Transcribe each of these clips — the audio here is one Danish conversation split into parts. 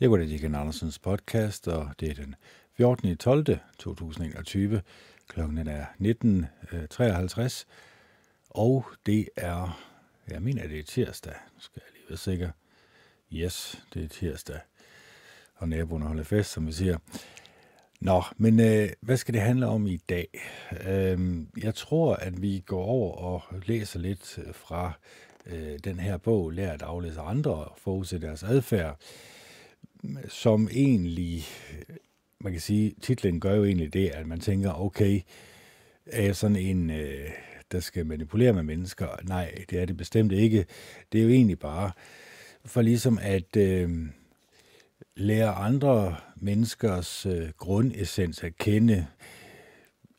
Jeg går til Ken Andersens podcast, og det er den 14. 12. 2021. Klokken er 19.53, øh, og det er, jeg mener, det er tirsdag. Nu skal jeg lige være sikker. Yes, det er tirsdag. Og naboerne holder fest, som vi siger. Nå, men øh, hvad skal det handle om i dag? Øh, jeg tror, at vi går over og læser lidt fra øh, den her bog, Lær at aflæse andre og forudse deres adfærd som egentlig, man kan sige, titlen gør jo egentlig det, at man tænker, okay, er jeg sådan en, øh, der skal manipulere med mennesker? Nej, det er det bestemt ikke. Det er jo egentlig bare for ligesom at øh, lære andre menneskers øh, grundessens at kende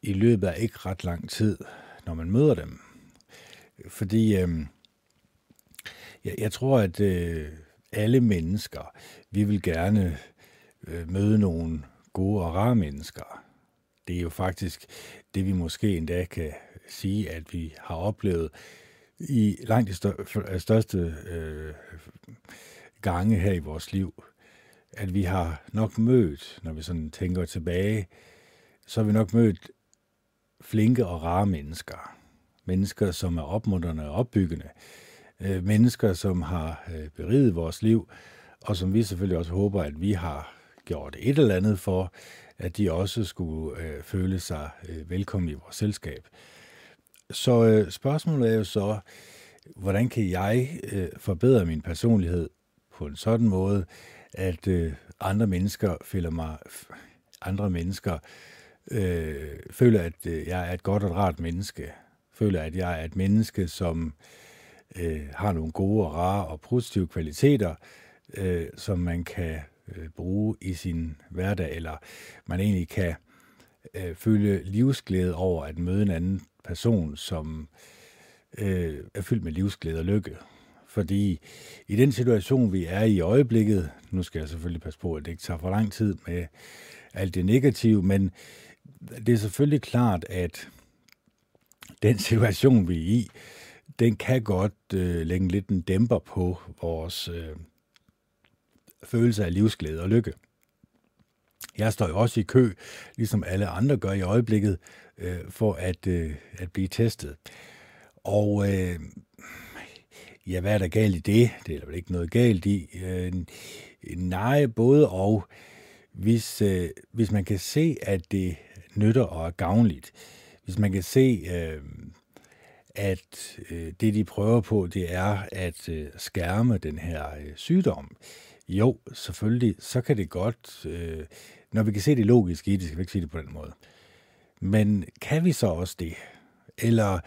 i løbet af ikke ret lang tid, når man møder dem. Fordi øh, jeg, jeg tror, at øh, alle mennesker, vi vil gerne øh, møde nogle gode og rare mennesker. Det er jo faktisk det, vi måske endda kan sige, at vi har oplevet i langt de største øh, gange her i vores liv. At vi har nok mødt, når vi sådan tænker tilbage, så har vi nok mødt flinke og rare mennesker. Mennesker, som er opmuntrende og opbyggende øh, Øh, mennesker, som har øh, beriget vores liv, og som vi selvfølgelig også håber, at vi har gjort et eller andet for, at de også skulle øh, føle sig øh, velkommen i vores selskab. Så øh, spørgsmålet er jo så, hvordan kan jeg øh, forbedre min personlighed på en sådan måde, at øh, andre mennesker føler mig, andre mennesker øh, føler, at øh, jeg er et godt og rart menneske, føler, at jeg er et menneske, som øh, øh, har nogle gode og rare og positive kvaliteter, øh, som man kan øh, bruge i sin hverdag, eller man egentlig kan øh, føle livsglæde over at møde en anden person, som øh, er fyldt med livsglæde og lykke. Fordi i den situation, vi er i øjeblikket, nu skal jeg selvfølgelig passe på, at det ikke tager for lang tid med alt det negative, men det er selvfølgelig klart, at den situation, vi er i, den kan godt øh, lægge lidt en dæmper på vores øh, følelse af livsglæde og lykke. Jeg står jo også i kø, ligesom alle andre gør i øjeblikket, øh, for at, øh, at blive testet. Og øh, ja, hvad er der galt i det? Det er der vel ikke noget galt i. Øh, nej, både og. Hvis, øh, hvis man kan se, at det nytter og er gavnligt, hvis man kan se, øh, at øh, det, de prøver på, det er at øh, skærme den her øh, sygdom. Jo, selvfølgelig, så kan det godt, øh, når vi kan se det logiske i det, skal vi ikke sige det på den måde. Men kan vi så også det? Eller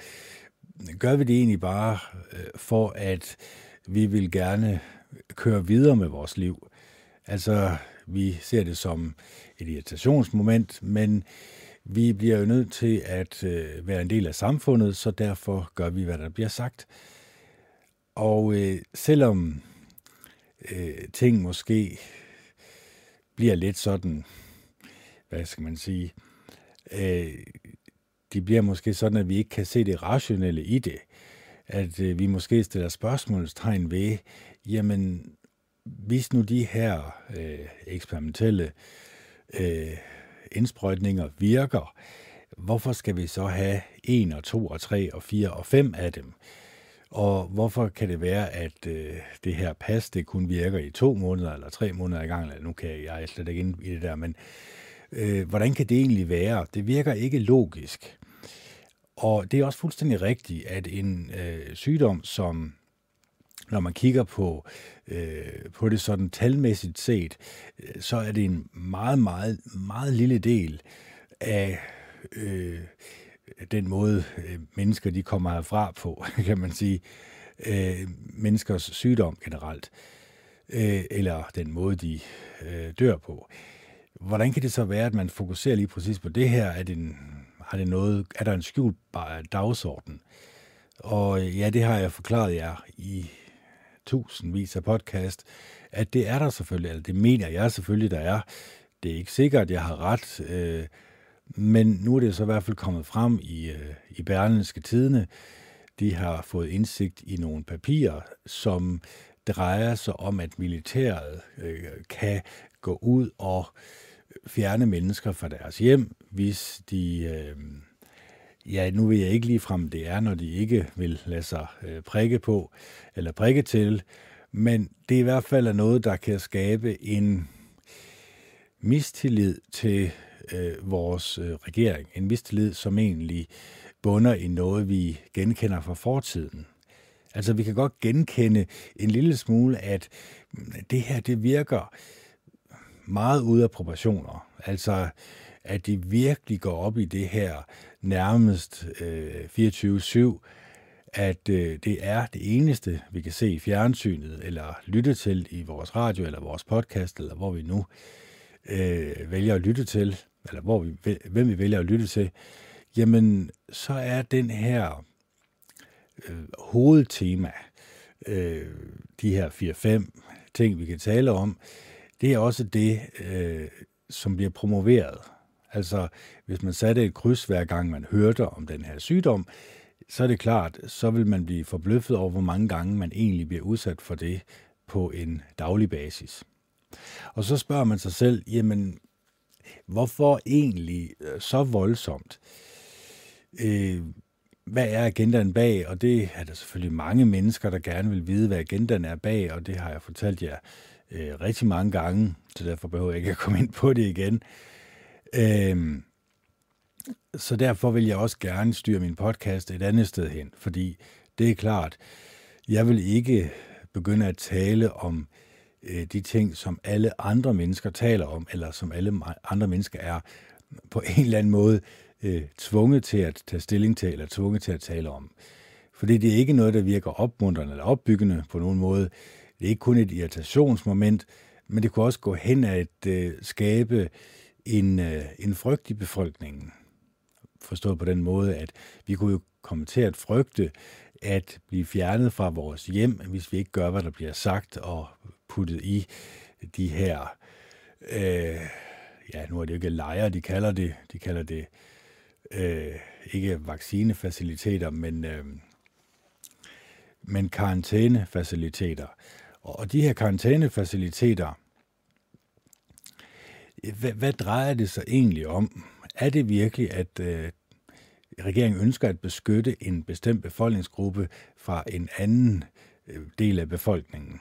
gør vi det egentlig bare øh, for, at vi vil gerne køre videre med vores liv? Altså, vi ser det som et irritationsmoment, men vi bliver jo nødt til at øh, være en del af samfundet, så derfor gør vi, hvad der bliver sagt. Og øh, selvom øh, ting måske bliver lidt sådan, hvad skal man sige, øh, de bliver måske sådan, at vi ikke kan se det rationelle i det. At øh, vi måske stiller spørgsmålstegn ved, jamen, hvis nu de her øh, eksperimentelle øh, indsprøjtninger virker, hvorfor skal vi så have 1 og 2 og 3 og 4 og 5 af dem? Og hvorfor kan det være, at øh, det her pas, det kun virker i to måneder eller tre måneder i gang? Eller nu kan jeg, jeg er slet ikke inde i det der, men øh, hvordan kan det egentlig være? Det virker ikke logisk. Og det er også fuldstændig rigtigt, at en øh, sygdom, som når man kigger på, øh, på det sådan talmæssigt set, øh, så er det en meget, meget, meget lille del af øh, den måde, øh, mennesker de kommer herfra på, kan man sige. Øh, menneskers sygdom generelt, øh, eller den måde, de øh, dør på. Hvordan kan det så være, at man fokuserer lige præcis på det her? Er, det en, har det noget, er der en skjult dagsorden? Og øh, ja, det har jeg forklaret jer i tusindvis af podcast, at det er der selvfølgelig, eller det mener jeg selvfølgelig, der er. Det er ikke sikkert, at jeg har ret, øh, men nu er det så i hvert fald kommet frem i, øh, i Berlinske Tidene. De har fået indsigt i nogle papirer, som drejer sig om, at militæret øh, kan gå ud og fjerne mennesker fra deres hjem, hvis de... Øh, ja, nu vil jeg ikke lige frem, det er, når de ikke vil lade sig øh, prikke på, eller prikke til, men det er i hvert fald noget, der kan skabe en mistillid til øh, vores øh, regering. En mistillid, som egentlig bunder i noget, vi genkender fra fortiden. Altså, vi kan godt genkende en lille smule, at mm, det her, det virker meget ude af proportioner. Altså, at de virkelig går op i det her nærmest øh, 24-7, at øh, det er det eneste, vi kan se i fjernsynet, eller lytte til i vores radio, eller vores podcast, eller hvor vi nu øh, vælger at lytte til, eller hvor vi, hvem vi vælger at lytte til, jamen, så er den her øh, hovedtema, øh, de her 4-5 ting, vi kan tale om, det er også det, øh, som bliver promoveret. Altså, hvis man satte et kryds hver gang, man hørte om den her sygdom, så er det klart, så vil man blive forbløffet over, hvor mange gange man egentlig bliver udsat for det på en daglig basis. Og så spørger man sig selv, jamen, hvorfor egentlig øh, så voldsomt? Øh, hvad er agendaen bag? Og det er der selvfølgelig mange mennesker, der gerne vil vide, hvad agendaen er bag, og det har jeg fortalt jer øh, rigtig mange gange, så derfor behøver jeg ikke at komme ind på det igen. Øhm, så derfor vil jeg også gerne styre min podcast et andet sted hen, fordi det er klart, jeg vil ikke begynde at tale om øh, de ting, som alle andre mennesker taler om, eller som alle andre mennesker er på en eller anden måde øh, tvunget til at tage stilling til, eller tvunget til at tale om. Fordi det er ikke noget, der virker opmuntrende eller opbyggende på nogen måde. Det er ikke kun et irritationsmoment, men det kunne også gå hen at øh, skabe en, øh, en frygt i befolkningen. Forstået på den måde, at vi kunne jo komme til at frygte at blive fjernet fra vores hjem, hvis vi ikke gør, hvad der bliver sagt og puttet i de her, øh, ja, nu er det jo ikke lejre, de kalder det, de kalder det øh, ikke vaccinefaciliteter, men, øh, men karantænefaciliteter. Og de her karantænefaciliteter, hvad, hvad drejer det sig egentlig om? Er det virkelig, at øh, regeringen ønsker at beskytte en bestemt befolkningsgruppe fra en anden øh, del af befolkningen?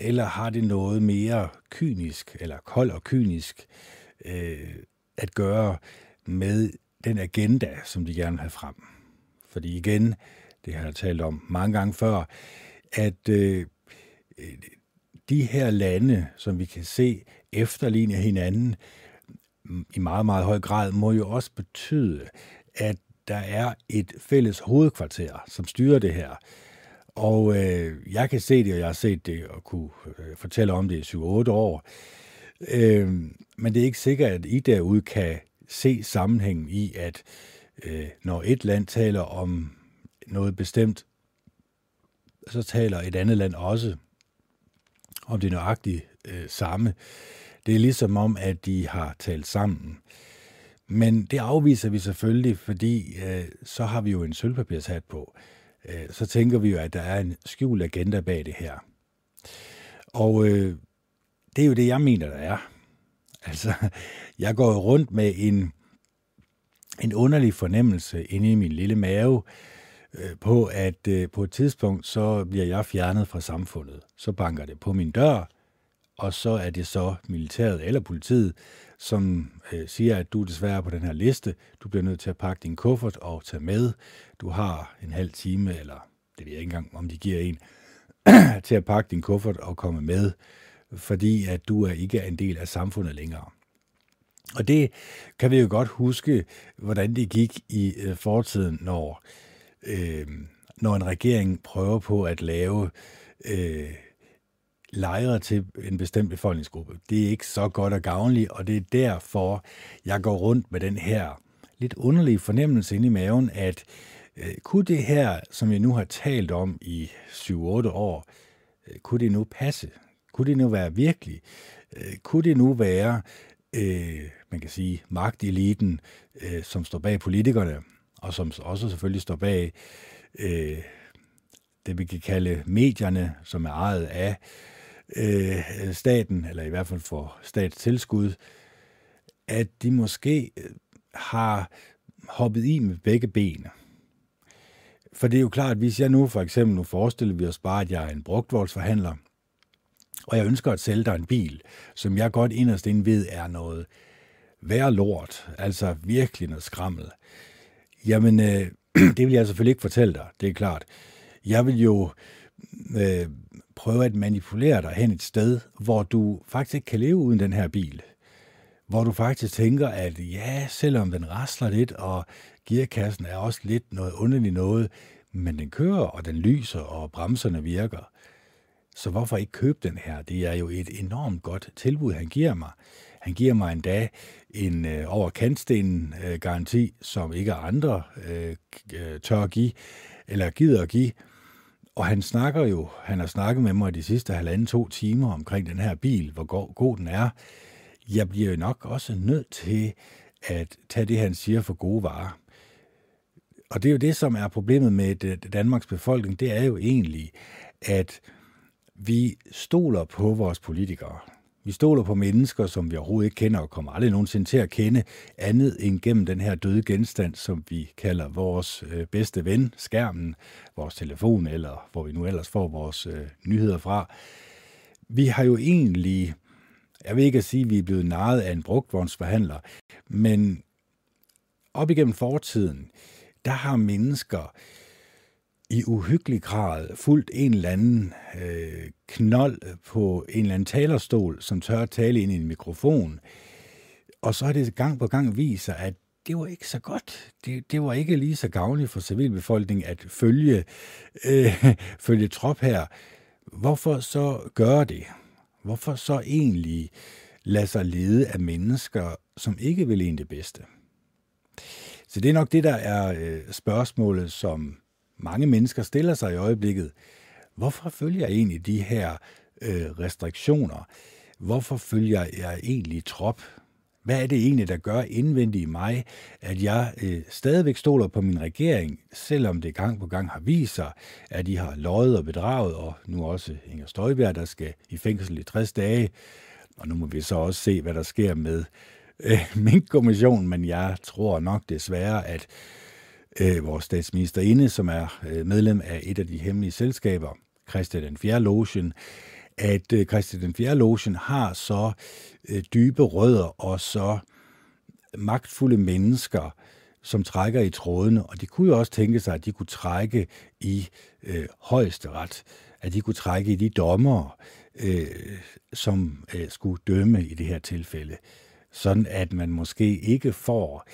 Eller har det noget mere kynisk, eller kold og kynisk, øh, at gøre med den agenda, som de gerne vil have frem? Fordi igen, det har jeg talt om mange gange før, at øh, de her lande, som vi kan se efterligner hinanden i meget, meget høj grad, må jo også betyde, at der er et fælles hovedkvarter, som styrer det her. Og øh, jeg kan se det, og jeg har set det, og kunne øh, fortælle om det i 7-8 år. Øh, men det er ikke sikkert, at I derude kan se sammenhængen i, at øh, når et land taler om noget bestemt, så taler et andet land også om det nøjagtigt øh, samme. Det er ligesom om, at de har talt sammen. Men det afviser vi selvfølgelig, fordi øh, så har vi jo en sølvpapirshat på. Øh, så tænker vi jo, at der er en skjult agenda bag det her. Og øh, det er jo det, jeg mener, der er. Altså, jeg går rundt med en, en underlig fornemmelse inde i min lille mave, øh, Øh, på, at øh, på et tidspunkt, så bliver jeg fjernet fra samfundet. Så banker det på min dør, og så er det så militæret eller politiet, som øh, siger, at du er desværre på den her liste. Du bliver nødt til at pakke din kuffert og tage med. Du har en halv time, eller det ved jeg ikke engang, om de giver en, til at pakke din kuffert og komme med, fordi at du er ikke en del af samfundet længere. Og det kan vi jo godt huske, hvordan det gik i øh, fortiden, når, øh, øh, når en regering prøver på at lave øh, lejre til en bestemt befolkningsgruppe. Det er ikke så godt og gavnligt, og det er derfor, jeg går rundt med den her lidt underlige fornemmelse inde i maven, at øh, kunne det her, som jeg nu har talt om i 7-8 år, øh, kunne det nu passe? Kunne det nu være virkelig? Øh, kunne det nu være, øh, man kan sige, magteliten, øh, som står bag politikerne, og som også selvfølgelig står bag øh, det, vi kan kalde medierne, som er ejet af øh, staten, eller i hvert fald for statstilskud, at de måske øh, har hoppet i med begge ben. For det er jo klart, at hvis jeg nu for eksempel, nu forestiller vi os bare, at jeg er en brugtvoldsforhandler, og jeg ønsker at sælge dig en bil, som jeg godt inderst inde ved er noget værre lort, altså virkelig noget skrammel, jamen øh, det vil jeg selvfølgelig ikke fortælle dig, det er klart. Jeg vil jo øh, prøve at manipulere dig hen et sted, hvor du faktisk ikke kan leve uden den her bil. Hvor du faktisk tænker, at ja, selvom den rasler lidt, og gearkassen er også lidt noget underligt noget, men den kører, og den lyser, og bremserne virker. Så hvorfor ikke købe den her? Det er jo et enormt godt tilbud, han giver mig. Han giver mig endda en øh, over kantstenen øh, garanti, som ikke andre øh, øh, tør at give, eller gider at give. Og han snakker jo, han har snakket med mig de sidste halvanden to timer omkring den her bil, hvor god, god den er. Jeg bliver jo nok også nødt til at tage det, han siger for gode varer. Og det er jo det, som er problemet med Danmarks befolkning, det er jo egentlig, at vi stoler på vores politikere. Vi stoler på mennesker, som vi overhovedet ikke kender og kommer aldrig nogensinde til at kende, andet end gennem den her døde genstand, som vi kalder vores øh, bedste ven, skærmen, vores telefon, eller hvor vi nu ellers får vores øh, nyheder fra. Vi har jo egentlig, jeg vil ikke at sige, at vi er blevet narret af en brugtvognsforhandler, men op igennem fortiden, der har mennesker øh, i uhyggelig grad fulgt en eller anden øh, knold på en eller anden talerstol, som tør at tale ind i en mikrofon. Og så har det gang på gang viser, at det var ikke så godt. Det, det var ikke lige så gavnligt for civilbefolkningen at følge, øh, følge trop her. Hvorfor så gøre det? Hvorfor så egentlig lade sig lede af mennesker, som ikke vil en det bedste? Så det er nok det, der er øh, spørgsmålet, som mange mennesker stiller sig i øjeblikket. Hvorfor følger jeg egentlig de her øh, restriktioner? Hvorfor følger jeg egentlig trop? Hvad er det egentlig, der gør indvendigt i mig, at jeg øh, stadigvæk stoler på min regering, selvom det gang på gang har vist sig, at de har løjet og bedraget, og nu også Inger Støjberg, der skal i fængsel i 60 dage. Og nu må vi så også se, hvad der sker med øh, Mink-kommissionen, men jeg tror nok desværre, at øh, Øh, vores statsministerinde, som er øh, medlem af et af de hemmelige selskaber, Christian den 4. Logen, at øh, Christian den 4. Logen har så øh, dybe rødder og så magtfulde mennesker, som trækker i trådene, og de kunne jo også tænke sig, at de kunne trække i øh, højesteret, at de kunne trække i de dommer, øh, som øh, skulle dømme i det her tilfælde, sådan at man måske ikke får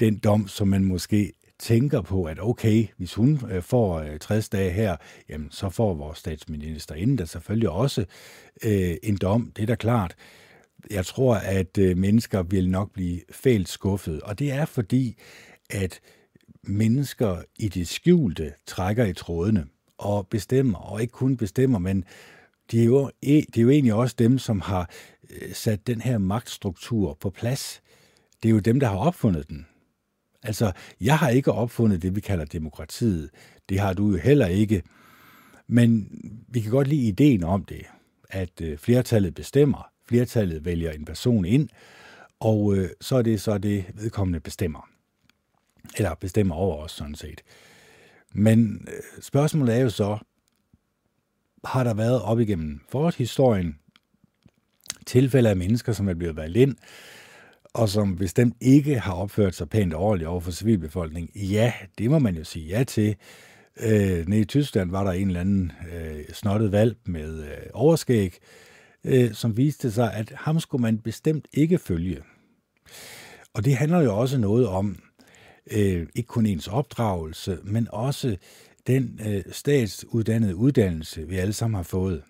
den dom, som man måske tænker på, at okay, hvis hun øh, får øh, 60 dage her, jamen så får vores statsminister inden der selvfølgelig også øh, en dom, det er da klart. Jeg tror, at øh, mennesker vil nok blive fælt skuffet, og det er fordi, at mennesker i det skjulte trækker i trådene og bestemmer, og ikke kun bestemmer, men det er jo, e, det er jo egentlig også dem, som har øh, sat den her magtstruktur på plads. Det er jo dem, der har opfundet den. Altså, jeg har ikke opfundet det, vi kalder demokratiet. Det har du jo heller ikke. Men vi kan godt lide ideen om det, at øh, flertallet bestemmer, flertallet vælger en person ind, og øh, så er det så det, vedkommende bestemmer. Eller bestemmer over os, sådan set. Men øh, spørgsmålet er jo så, har der været op igennem forhistorien tilfælde af mennesker, som er blevet valgt ind, og som bestemt ikke har opført sig pænt ordentligt over for civilbefolkningen. Ja, det må man jo sige ja til. Øh, nede i Tyskland var der en eller anden øh, snottet valg med øh, overskæg, øh, som viste sig, at ham skulle man bestemt ikke følge. Og det handler jo også noget om, øh, ikke kun ens opdragelse, men også den øh, statsuddannede uddannelse, vi alle sammen har fået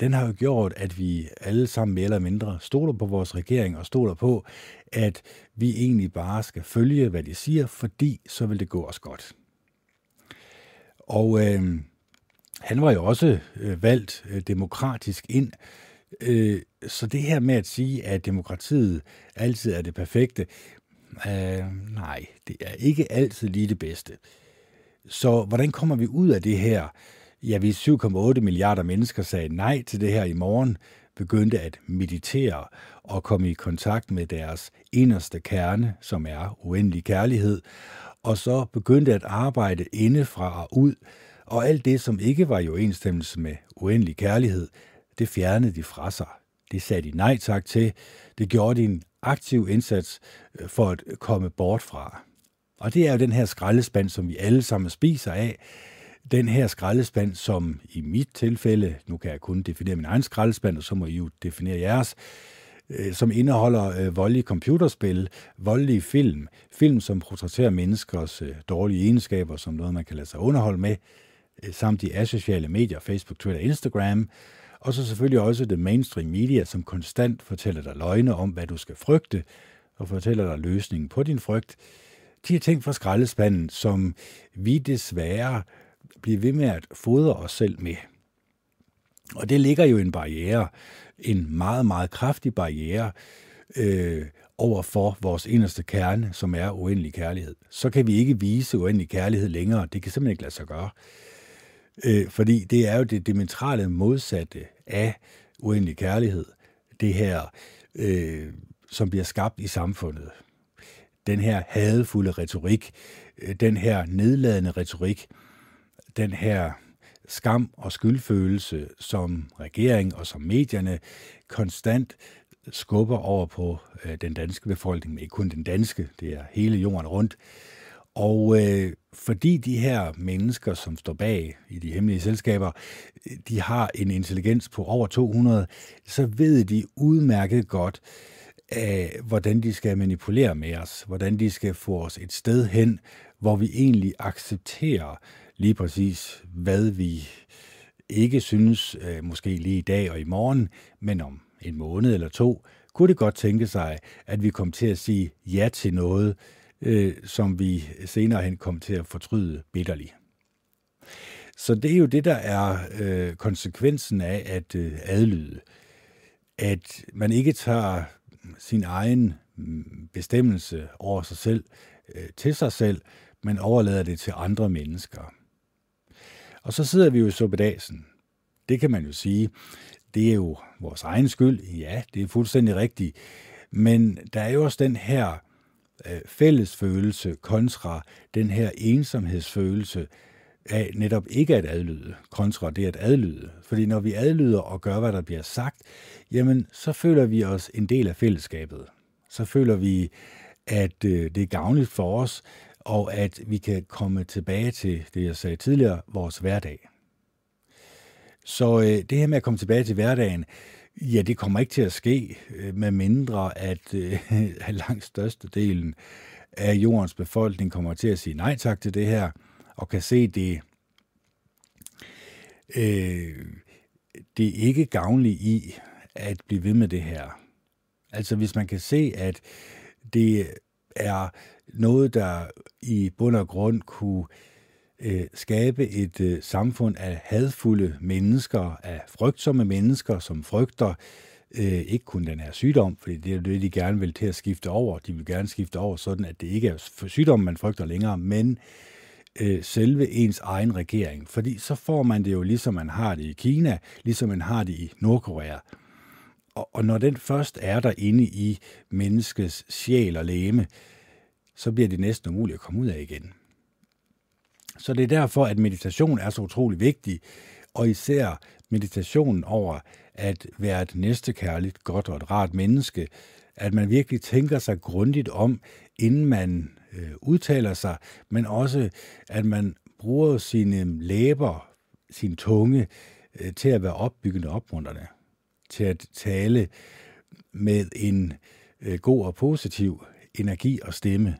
den har jo gjort, at vi alle sammen mere eller mindre stoler på vores regering og stoler på, at vi egentlig bare skal følge, hvad de siger, fordi så vil det gå os godt. Og øh, han var jo også øh, valgt øh, demokratisk ind, øh, så det her med at sige, at demokratiet altid er det perfekte, øh, nej, det er ikke altid lige det bedste. Så hvordan kommer vi ud af det her? Ja, vi 7,8 milliarder mennesker sagde nej til det her i morgen, begyndte at meditere og komme i kontakt med deres inderste kerne, som er uendelig kærlighed, og så begyndte at arbejde indefra og ud, og alt det, som ikke var i overensstemmelse med uendelig kærlighed, det fjernede de fra sig. Det sagde de nej tak til. Det gjorde de en aktiv indsats øh, for at komme bort fra. Og det er jo den her skraldespand, som vi alle sammen spiser af. Den her skraldespand, som i mit tilfælde, nu kan jeg kun definere min egen skraldespand, og så må I jo definere jeres, øh, som indeholder øh, voldelige computerspil, voldelige film, film, som portrætterer menneskers øh, dårlige egenskaber som noget, man kan lade sig underholde med, øh, samt de asociale medier, Facebook, Twitter, Instagram, og så selvfølgelig også det mainstream media, som konstant fortæller dig løgne om, hvad du skal frygte, og fortæller dig løsningen på din frygt. De her ting fra skraldespanden, som vi desværre bliver ved med at fodre os selv med. Og det ligger jo en barriere, en meget, meget kraftig barriere øh, over for vores inderste kerne, som er uendelig kærlighed. Så kan vi ikke vise uendelig kærlighed længere. Det kan simpelthen ikke lade sig gøre. Øh, fordi det er jo det dimensionale modsatte af uendelig kærlighed. Det her, øh, som bliver skabt i samfundet. Den her hadefulde retorik, øh, den her nedladende retorik, den her skam og skyldfølelse, som regering og som medierne konstant skubber over på øh, den danske befolkning, men ikke kun den danske, det er hele jorden rundt. Og øh, fordi de her mennesker, som står bag i de hemmelige selskaber, de har en intelligens på over 200, så ved de udmærket godt, af, hvordan de skal manipulere med os, hvordan de skal få os et sted hen, hvor vi egentlig accepterer lige præcis, hvad vi ikke synes, øh, måske lige i dag og i morgen, men om en måned eller to, kunne det godt tænke sig, at vi kom til at sige ja til noget, øh, som vi senere hen kom til at fortryde bitterligt. Så det er jo det, der er øh, konsekvensen af at øh, adlyde. At man ikke tager sin egen mm, bestemmelse over sig selv øh, til sig selv, men overlader det til andre mennesker. Og så sidder vi jo i suppedasen. Det kan man jo sige. Det er jo vores egen skyld. Ja, det er fuldstændig rigtigt. Men der er jo også den her øh, fællesfølelse kontra den her ensomhedsfølelse af netop ikke at adlyde, kontra det at adlyde. Fordi når vi adlyder og gør, hvad der bliver sagt, jamen så føler vi os en del af fællesskabet. Så føler vi, at øh, det er gavnligt for os, og at vi kan komme tilbage til det, jeg sagde tidligere, vores hverdag. Så øh, det her med at komme tilbage til hverdagen, Ja, det kommer ikke til at ske, øh, med mindre at, øh, at langt størstedelen af jordens befolkning kommer til at sige nej tak til det her, og kan se det, øh, det ikke gavnlige i at blive ved med det her. Altså hvis man kan se, at det er noget, der i bund og grund kunne øh, skabe et øh, samfund af hadfulde mennesker, af frygtsomme mennesker, som frygter øh, ikke kun den her sygdom, fordi det er det, de gerne vil til at skifte over. De vil gerne skifte over, sådan at det ikke er sygdommen, man frygter længere, men øh, selve ens egen regering. Fordi så får man det jo ligesom man har det i Kina, ligesom man har det i Nordkorea. Og, og når den først er der inde i menneskets sjæl og læme, så bliver det næsten umuligt at komme ud af igen. Så det er derfor, at meditation er så utrolig vigtig, og især meditationen over at være et næstekærligt, godt og et rart menneske, at man virkelig tænker sig grundigt om, inden man øh, udtaler sig, men også at man bruger sine læber, sin tunge, øh, til at være opbyggende opmuntrende, til at tale med en øh, god og positiv energi og stemme.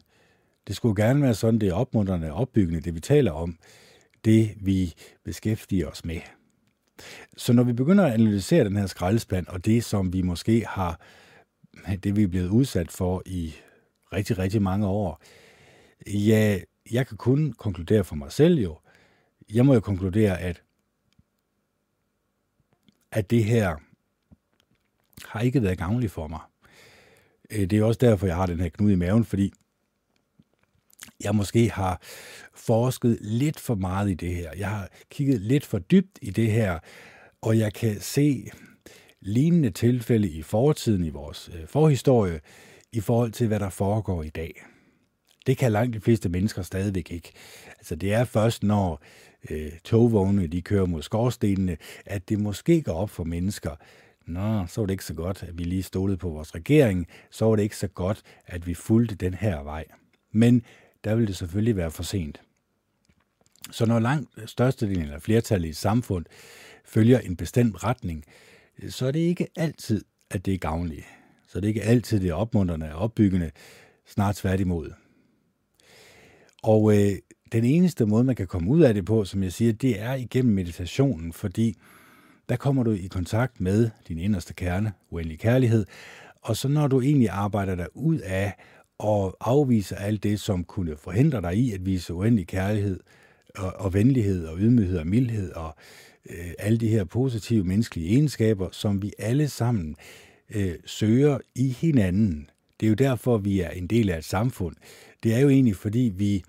Det skulle gerne være sådan, det er opmuntrende og opbyggende, det vi taler om, det vi beskæftiger os med. Så når vi begynder at analysere den her skraldespand, og det som vi måske har, det vi er blevet udsat for i rigtig, rigtig mange år, ja, jeg kan kun konkludere for mig selv jo, jeg må jo konkludere, at, at det her har ikke været gavnligt for mig. Øh, det er også derfor, jeg har den her knude i maven, fordi jeg måske har forsket lidt for meget i det her. Jeg har kigget lidt for dybt i det her, og jeg kan se lignende tilfælde i fortiden, i vores øh, forhistorie, i forhold til, hvad der foregår i dag. Det kan langt de fleste mennesker stadigvæk ikke. Altså det er først, når øh, togvogne de kører mod skorstenene, at det måske går op for mennesker, Nå, så var det ikke så godt, at vi lige stolede på vores regering. Så var det ikke så godt, at vi fulgte den her vej. Men der vil det selvfølgelig være for sent. Så når langt størstedelen eller flertallet i et samfund følger en bestemt retning, så er det ikke altid, at det er gavnligt. Så det er ikke altid, det er opmuntrende og opbyggende, snart tværtimod. Og øh, den eneste måde, man kan komme ud af det på, som jeg siger, det er igennem meditationen, fordi der kommer du i kontakt med din inderste kerne, uendelig kærlighed, og så når du egentlig arbejder dig ud af og afviser alt det, som kunne forhindre dig i at vise uendelig kærlighed og, og venlighed og ydmyghed og mildhed og øh, alle de her positive menneskelige egenskaber, som vi alle sammen øh, søger i hinanden. Det er jo derfor, vi er en del af et samfund. Det er jo egentlig, fordi vi,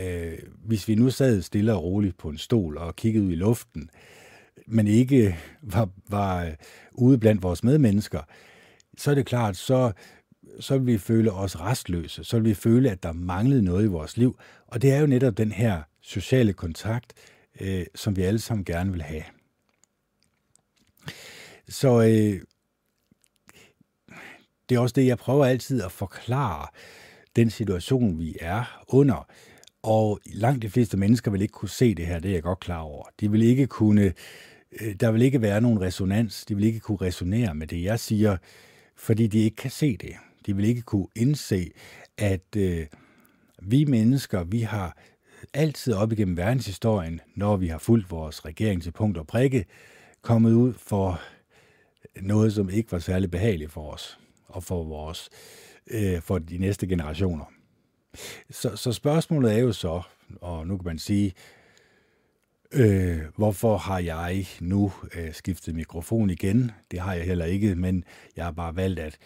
øh, hvis vi nu sad stille og roligt på en stol og kiggede ud i luften, men ikke var, var øh, ude blandt vores medmennesker, så er det klart, så så vil vi føle os restløse, så vil vi føle, at der manglede noget i vores liv. Og det er jo netop den her sociale kontakt, øh, som vi alle sammen gerne vil have. Så øh, det er også det, jeg prøver altid at forklare den situation, vi er under. Og langt de fleste mennesker vil ikke kunne se det her, det er jeg godt klar over. De vil ikke kunne, øh, der vil ikke være nogen resonans, de vil ikke kunne resonere med det, jeg siger, fordi de ikke kan se det. De vil ikke kunne indse, at øh, vi mennesker, vi har altid op igennem verdenshistorien, når vi har fulgt vores regering til punkt og prikke, kommet ud for noget, som ikke var særlig behageligt for os og for vores øh, for de næste generationer. Så, så spørgsmålet er jo så, og nu kan man sige, øh, hvorfor har jeg nu øh, skiftet mikrofon igen? Det har jeg heller ikke, men jeg har bare valgt, at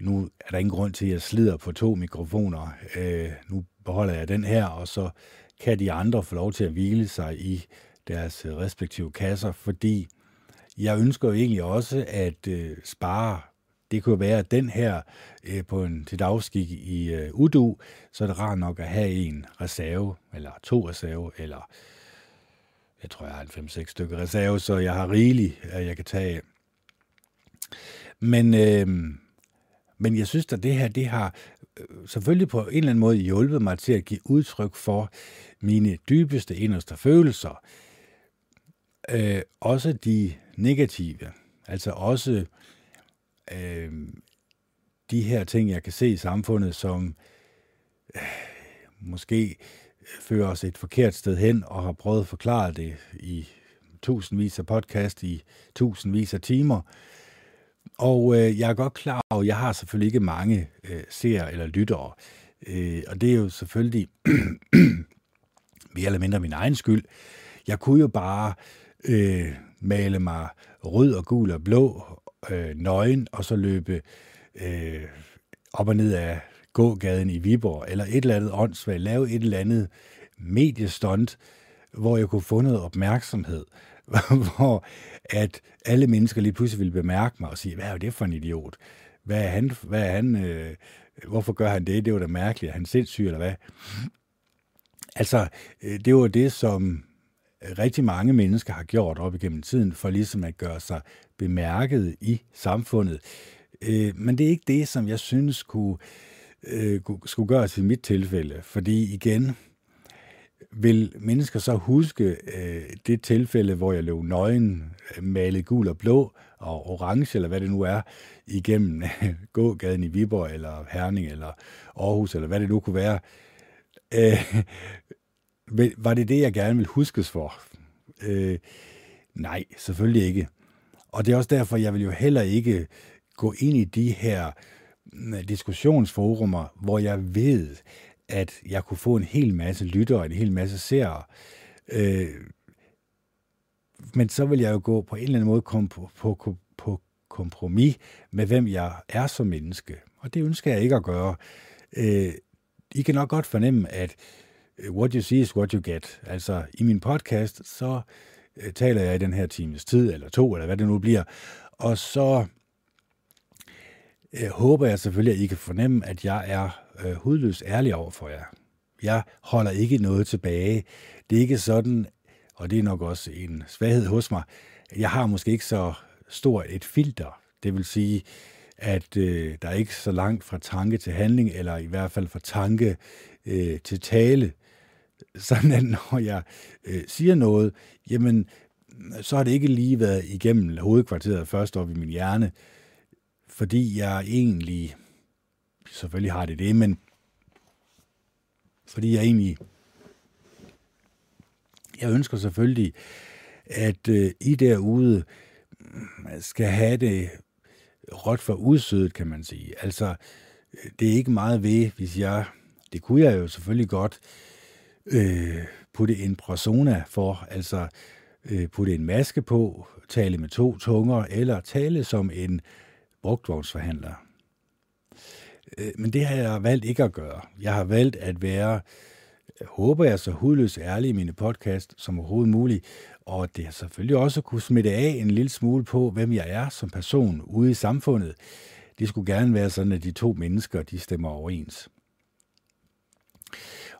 nu er der ingen grund til, at jeg slider på to mikrofoner. Øh, nu beholder jeg den her, og så kan de andre få lov til at hvile sig i deres øh, respektive kasser, fordi jeg ønsker jo egentlig også at øh, spare. Det kunne være, den her øh, på en til dagskik i øh, Udu, så er det rart nok at have en reserve, eller to reserve, eller jeg tror, jeg har en 5-6 stykker reserve, så jeg har rigeligt, at jeg kan tage Men øh, men jeg synes, at det her, det har øh, selvfølgelig på en eller anden måde hjulpet mig til at give udtryk for mine dybeste, inderste følelser. Øh, også de negative. Altså også øh, de her ting, jeg kan se i samfundet, som øh, måske fører os et forkert sted hen, og har prøvet at forklare det i tusindvis af podcast, i tusindvis af timer. Øh, og øh, jeg er godt klar over, at jeg har selvfølgelig ikke mange øh, seere eller lyttere. Øh, og det er jo selvfølgelig mere eller mindre min egen skyld. Jeg kunne jo bare øh, male mig rød og gul og blå, øh, nøgen, og så løbe øh, op og ned af gågaden i Viborg, eller et eller andet åndssvagt, lave et eller andet mediestunt, hvor jeg kunne få noget opmærksomhed. hvor at alle mennesker lige pludselig ville bemærke mig og sige, hvad er det for en idiot? Hvad er han, hvad er han øh, hvorfor gør han det? Det var da mærkeligt. Er han sindssyg, eller hvad? Altså, øh, det var det, som rigtig mange mennesker har gjort op igennem tiden, for ligesom at gøre sig bemærket i samfundet. Øh, men det er ikke det, som jeg synes kunne, øh, skulle gøres i mit tilfælde, fordi igen, vil mennesker så huske øh, det tilfælde, hvor jeg løb nøgen, øh, malet gul og blå og orange, eller hvad det nu er, igennem øh, gågaden i Viborg, eller Herning, eller Aarhus, eller hvad det nu kunne være. Øh, var det det, jeg gerne vil huskes for? Øh, nej, selvfølgelig ikke. Og det er også derfor, jeg vil jo heller ikke gå ind i de her mm, øh, diskussionsforumer, hvor jeg ved, at jeg kunne få en hel masse lyttere, en hel masse seere. Øh, men så vil jeg jo gå på en eller anden måde kom på, på, på kompromis med, hvem jeg er som menneske. Og det ønsker jeg ikke at gøre. Øh, I kan nok godt fornemme, at øh, what you see is what you get. Altså, i min podcast, så øh, taler jeg i den her times tid, eller to, eller hvad det nu bliver, og så øh, håber jeg selvfølgelig, at I kan fornemme, at jeg er øh, hudløst ærlig over for jer. Jeg holder ikke noget tilbage. Det er ikke sådan, og det er nok også en svaghed hos mig, jeg har måske ikke så stort et filter. Det vil sige, at øh, der er ikke så langt fra tanke til handling, eller i hvert fald fra tanke øh, til tale. Sådan at når jeg øh, siger noget, jamen, så har det ikke lige været igennem hovedkvarteret først op i min hjerne, fordi jeg egentlig, selvfølgelig har det det, men fordi jeg egentlig, jeg ønsker selvfølgelig, at øh, I derude øh, skal have det råt for udsødet, kan man sige. Altså, øh, det er ikke meget ved, hvis jeg, det kunne jeg jo selvfølgelig godt øh, putte en persona for, altså øh, putte en maske på, tale med to tunger, eller tale som en brugtvognsforhandler. Øh, men det har jeg valgt ikke at gøre. Jeg har valgt at være, håber jeg, så hudløs ærlig i mine podcast som overhovedet muligt, og det har selvfølgelig også kunne smitte af en lille smule på, hvem jeg er som person ude i samfundet. Det skulle gerne være sådan, at de to mennesker, de stemmer overens.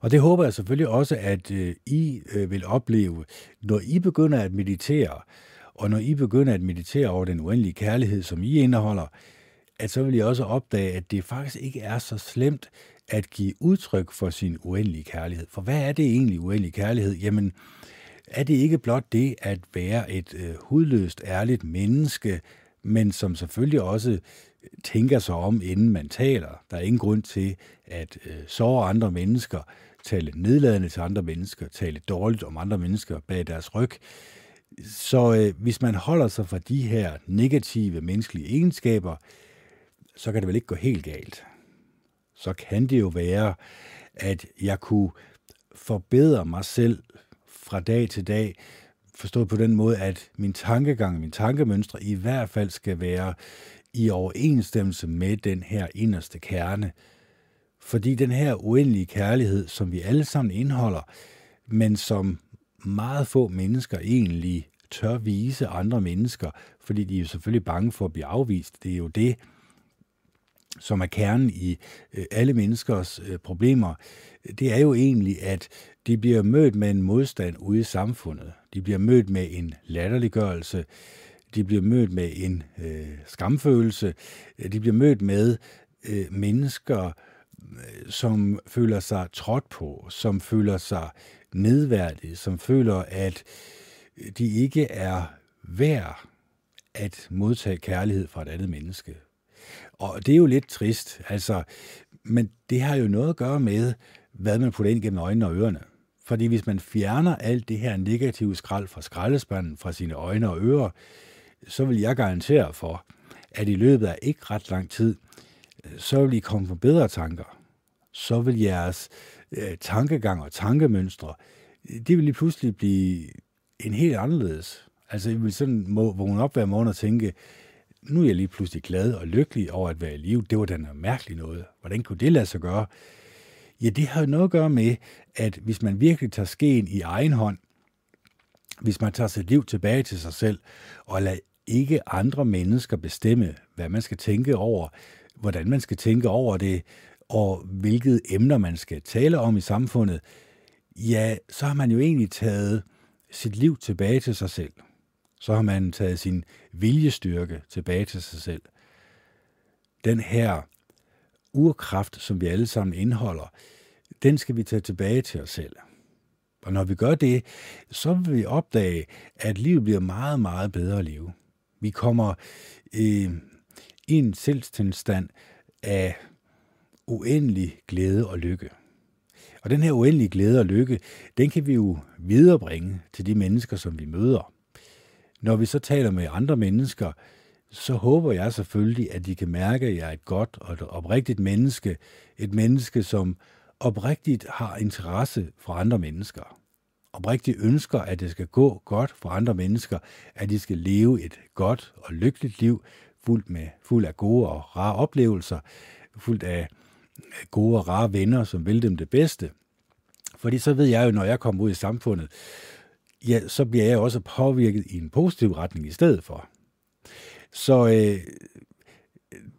Og det håber jeg selvfølgelig også, at øh, I øh, vil opleve, når I begynder at meditere, og når I begynder at meditere over den uendelige kærlighed, som I indeholder, at så vil jeg også opdage, at det faktisk ikke er så slemt at give udtryk for sin uendelige kærlighed. For hvad er det egentlig uendelig kærlighed? Jamen, er det ikke blot det at være et øh, hudløst, ærligt menneske, men som selvfølgelig også tænker sig om, inden man taler. Der er ingen grund til at øh, såre andre mennesker, tale nedladende til andre mennesker, tale dårligt om andre mennesker bag deres ryg. Så øh, hvis man holder sig fra de her negative menneskelige egenskaber, så kan det vel ikke gå helt galt. Så kan det jo være, at jeg kunne forbedre mig selv fra dag til dag, forstået på den måde, at min tankegang, min tankemønstre i hvert fald skal være i overensstemmelse med den her inderste kerne. Fordi den her uendelige kærlighed, som vi alle sammen indeholder, men som meget få mennesker egentlig tør vise andre mennesker, fordi de er jo selvfølgelig bange for at blive afvist. Det er jo det, som er kernen i øh, alle menneskers øh, problemer, det er jo egentlig, at de bliver mødt med en modstand ude i samfundet. De bliver mødt med en latterliggørelse. De bliver mødt med en øh, skamfølelse. De bliver mødt med øh, mennesker, øh, som føler sig trådt på, som føler sig nedværdige, som føler, at de ikke er værd at modtage kærlighed fra et andet menneske. Og det er jo lidt trist, altså, men det har jo noget at gøre med, hvad man putter ind gennem øjnene og ørerne. Fordi hvis man fjerner alt det her negative skrald fra skraldespanden, fra sine øjne og ører, så vil jeg garantere for, at i løbet af ikke ret lang tid, så vil I komme på bedre tanker. Så vil jeres øh, tankegang og tankemønstre, det vil lige pludselig blive en helt anderledes. Altså, I vil sådan må vågne op hver morgen og tænke, nu er jeg lige pludselig glad og lykkelig over at være i live. Det var da noget mærkeligt noget. Hvordan kunne det lade sig gøre? Ja, det har noget at gøre med, at hvis man virkelig tager skeen i egen hånd, hvis man tager sit liv tilbage til sig selv, og lader ikke andre mennesker bestemme, hvad man skal tænke over, hvordan man skal tænke over det, og hvilket emner man skal tale om i samfundet, ja, så har man jo egentlig taget sit liv tilbage til sig selv. Så har man taget sin viljestyrke tilbage til sig selv. Den her urkraft, som vi alle sammen indeholder, den skal vi tage tilbage til os selv. Og når vi gør det, så vil vi opdage, at livet bliver meget, meget bedre at leve. Vi kommer øh, i en selvstilstand af uendelig glæde og lykke. Og den her uendelige glæde og lykke, den kan vi jo viderebringe til de mennesker, som vi møder. Når vi så taler med andre mennesker, så håber jeg selvfølgelig, at de kan mærke, at jeg er et godt og et oprigtigt menneske. Et menneske, som oprigtigt har interesse for andre mennesker. Oprigtigt ønsker, at det skal gå godt for andre mennesker, at de skal leve et godt og lykkeligt liv, fuldt, med, fuld af gode og rare oplevelser, fuldt af gode og rare venner, som vil dem det bedste. Fordi så ved jeg jo, når jeg kommer ud i samfundet, ja, så bliver jeg også påvirket i en positiv retning i stedet for. Så øh,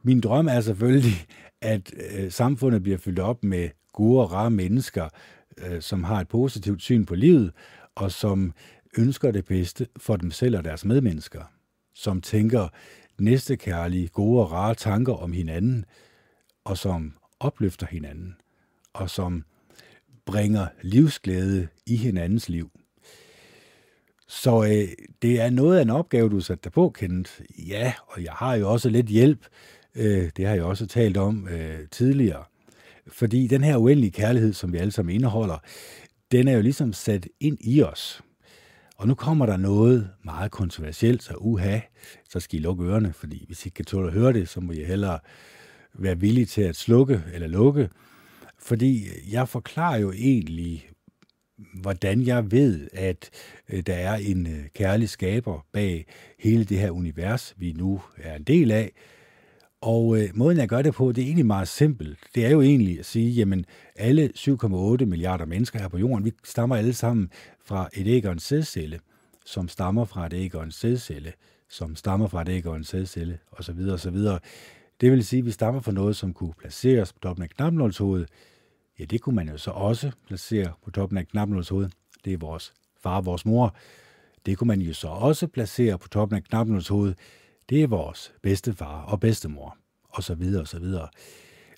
min drøm er selvfølgelig, at øh, samfundet bliver fyldt op med gode og rare mennesker, øh, som har et positivt syn på livet, og som ønsker det bedste for dem selv og deres medmennesker. Som tænker næstekærlige, gode og rare tanker om hinanden, og som opløfter hinanden, og som bringer livsglæde i hinandens liv. Så øh, det er noget af en opgave, du satte dig på, Kenneth. Ja, og jeg har jo også lidt hjælp. Øh, det har jeg også talt om øh, tidligere. Fordi den her uendelige kærlighed, som vi alle sammen indeholder, den er jo ligesom sat ind i os. Og nu kommer der noget meget kontroversielt, så uha, så skal I lukke ørerne, fordi hvis I ikke kan tåle at høre det, så må I hellere være villige til at slukke eller lukke. Fordi jeg forklarer jo egentlig, hvordan jeg ved, at øh, der er en øh, kærlig skaber bag hele det her univers, vi nu er en del af. Og øh, måden, jeg gør det på, det er egentlig meget simpelt. Det er jo egentlig at sige, jamen alle 7,8 milliarder mennesker her på jorden, vi stammer alle sammen fra et æg og en sædcelle, som stammer fra et æg og en sædcelle, som stammer fra et æg og en sædcelle, osv. osv. Det vil sige, at vi stammer fra noget, som kunne placeres på toppen af knapnålshovedet. Ja, det kunne man jo så også placere på toppen af knapnålshovedet. Det er vores far og vores mor. Det kunne man jo så også placere på toppen af knapnålshovedet. Det er vores bedstefar og bedstemor, og så videre og så videre.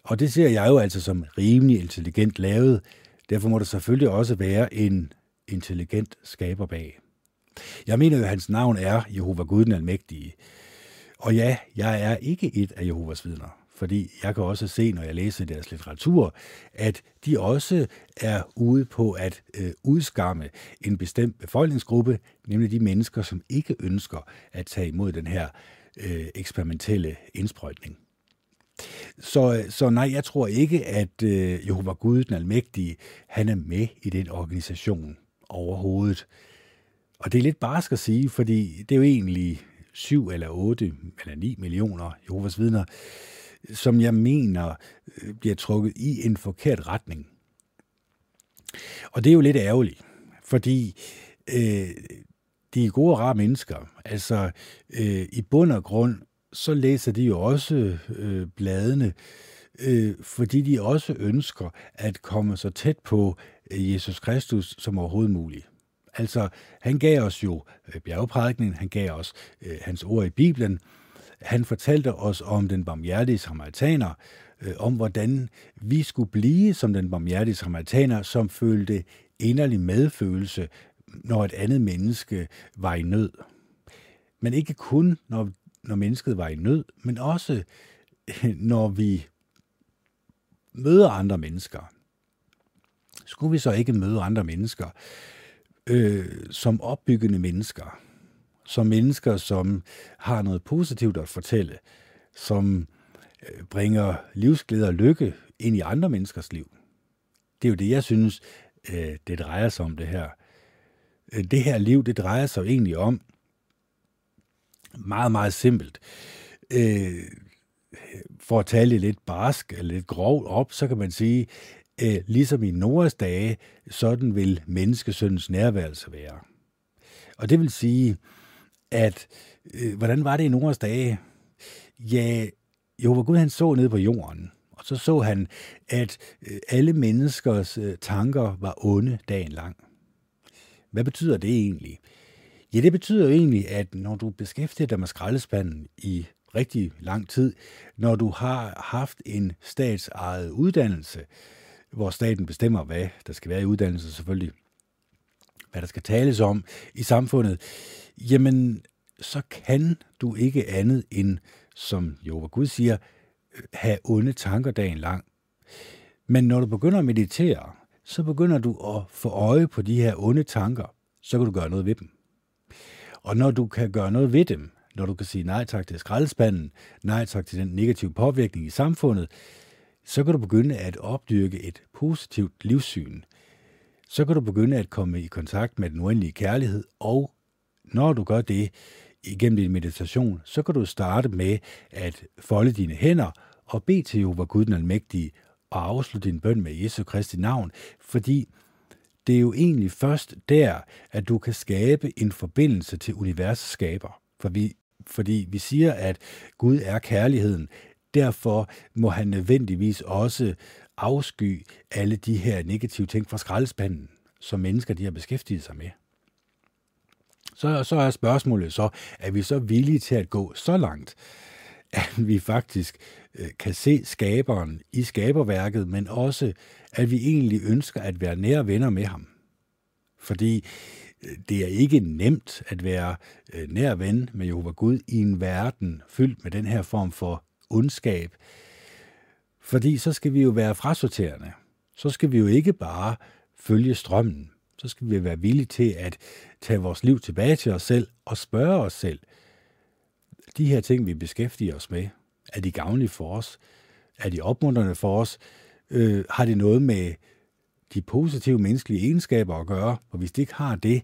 Og det ser jeg jo altså som rimelig intelligent lavet. Derfor må der selvfølgelig også være en intelligent skaber bag. Jeg mener jo, at hans navn er Jehova Gud den Almægtige. Og ja, jeg er ikke et af Jehovas vidner, fordi jeg kan også se, når jeg læser deres litteratur, at de også er ude på at øh, udskamme en bestemt befolkningsgruppe, nemlig de mennesker, som ikke ønsker at tage imod den her øh, eksperimentelle indsprøjtning. Så, så nej, jeg tror ikke, at øh, Jehova Gud, den almægtige, han er med i den organisation overhovedet. Og det er lidt barsk at sige, fordi det er jo egentlig 7 eller 8 eller 9 millioner Jehovas vidner, som jeg mener øh, bliver trukket i en forkert retning. Og det er jo lidt ærgerligt, fordi øh, de er gode og rare mennesker. Altså, øh, i bund og grund, så læser de jo også øh, bladene, øh, fordi de også ønsker at komme så tæt på øh, Jesus Kristus som overhovedet muligt. Altså, han gav os jo øh, bjergprædikningen, han gav os øh, hans ord i Bibelen, han fortalte os om den barmhjertige samaritaner, øh, om hvordan vi skulle blive som den barmhjertige samaritaner, som følte inderlig medfølelse, når et andet menneske var i nød. Men ikke kun, når, når mennesket var i nød, men også når vi møder andre mennesker. Skulle vi så ikke møde andre mennesker øh, som opbyggende mennesker? Som mennesker, som har noget positivt at fortælle, som øh, bringer livsglæde og lykke ind i andre menneskers liv. Det er jo det, jeg synes, øh, det drejer sig om det her. Øh, det her liv, det drejer sig egentlig om meget, meget simpelt. For at tale lidt barsk eller lidt grov op, så kan man sige, ligesom i Noras dage, sådan vil menneskesøndens nærværelse være. Og det vil sige, at øh, hvordan var det i Noras dage? Ja, jo, hvor Gud han så ned på jorden, og så så han, at øh, alle menneskers øh, tanker var onde dagen lang. Hvad betyder det egentlig? Ja, det betyder jo egentlig, at når du beskæftiger dig med skraldespanden i rigtig lang tid, når du har haft en statsejet uddannelse, hvor staten bestemmer, hvad der skal være i uddannelsen selvfølgelig, hvad der skal tales om i samfundet, jamen, så kan du ikke andet end, som Jehova Gud siger, have onde tanker dagen lang. Men når du begynder at meditere, så begynder du at få øje på de her onde tanker, så kan du gøre noget ved dem. Og når du kan gøre noget ved dem, når du kan sige nej tak til skraldespanden, nej tak til den negative påvirkning i samfundet, så kan du begynde at opdyrke et positivt livssyn. Så kan du begynde at komme i kontakt med den uendelige kærlighed, og når du gør det igennem din meditation, så kan du starte med at folde dine hænder og bede til Jehova Gud den Almægtige og afslutte din bøn med Jesu Kristi navn, fordi det er jo egentlig først der, at du kan skabe en forbindelse til universets skaber. For vi, fordi vi siger, at Gud er kærligheden. Derfor må han nødvendigvis også afsky alle de her negative ting fra skraldespanden, som mennesker de har beskæftiget sig med. Så, så er spørgsmålet så, er vi så villige til at gå så langt, at vi faktisk øh, kan se skaberen i skaberværket, men også, at vi egentlig ønsker at være nære venner med ham. Fordi øh, det er ikke nemt at være øh, nær ven med Jehova Gud i en verden fyldt med den her form for ondskab. Fordi så skal vi jo være frasorterende. Så skal vi jo ikke bare følge strømmen. Så skal vi være villige til at tage vores liv tilbage til os selv og spørge os selv, de her ting, vi beskæftiger os med, er de gavnlige for os? Er de opmuntrende for os? Øh, har det noget med de positive menneskelige egenskaber at gøre? Og hvis det ikke har det,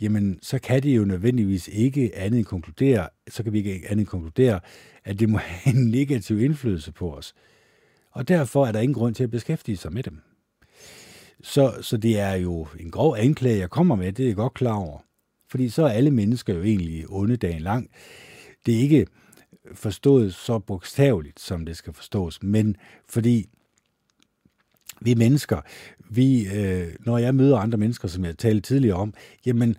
jamen så kan det jo nødvendigvis ikke andet end konkludere, så kan vi ikke andet end konkludere, at det må have en negativ indflydelse på os. Og derfor er der ingen grund til at beskæftige sig med dem. Så, så det er jo en grov anklage, jeg kommer med, det er jeg godt klar over. Fordi så er alle mennesker jo egentlig onde dagen lang. Det er ikke forstået så bogstaveligt, som det skal forstås, men fordi vi mennesker, vi, øh, når jeg møder andre mennesker, som jeg talte tidligere om, jamen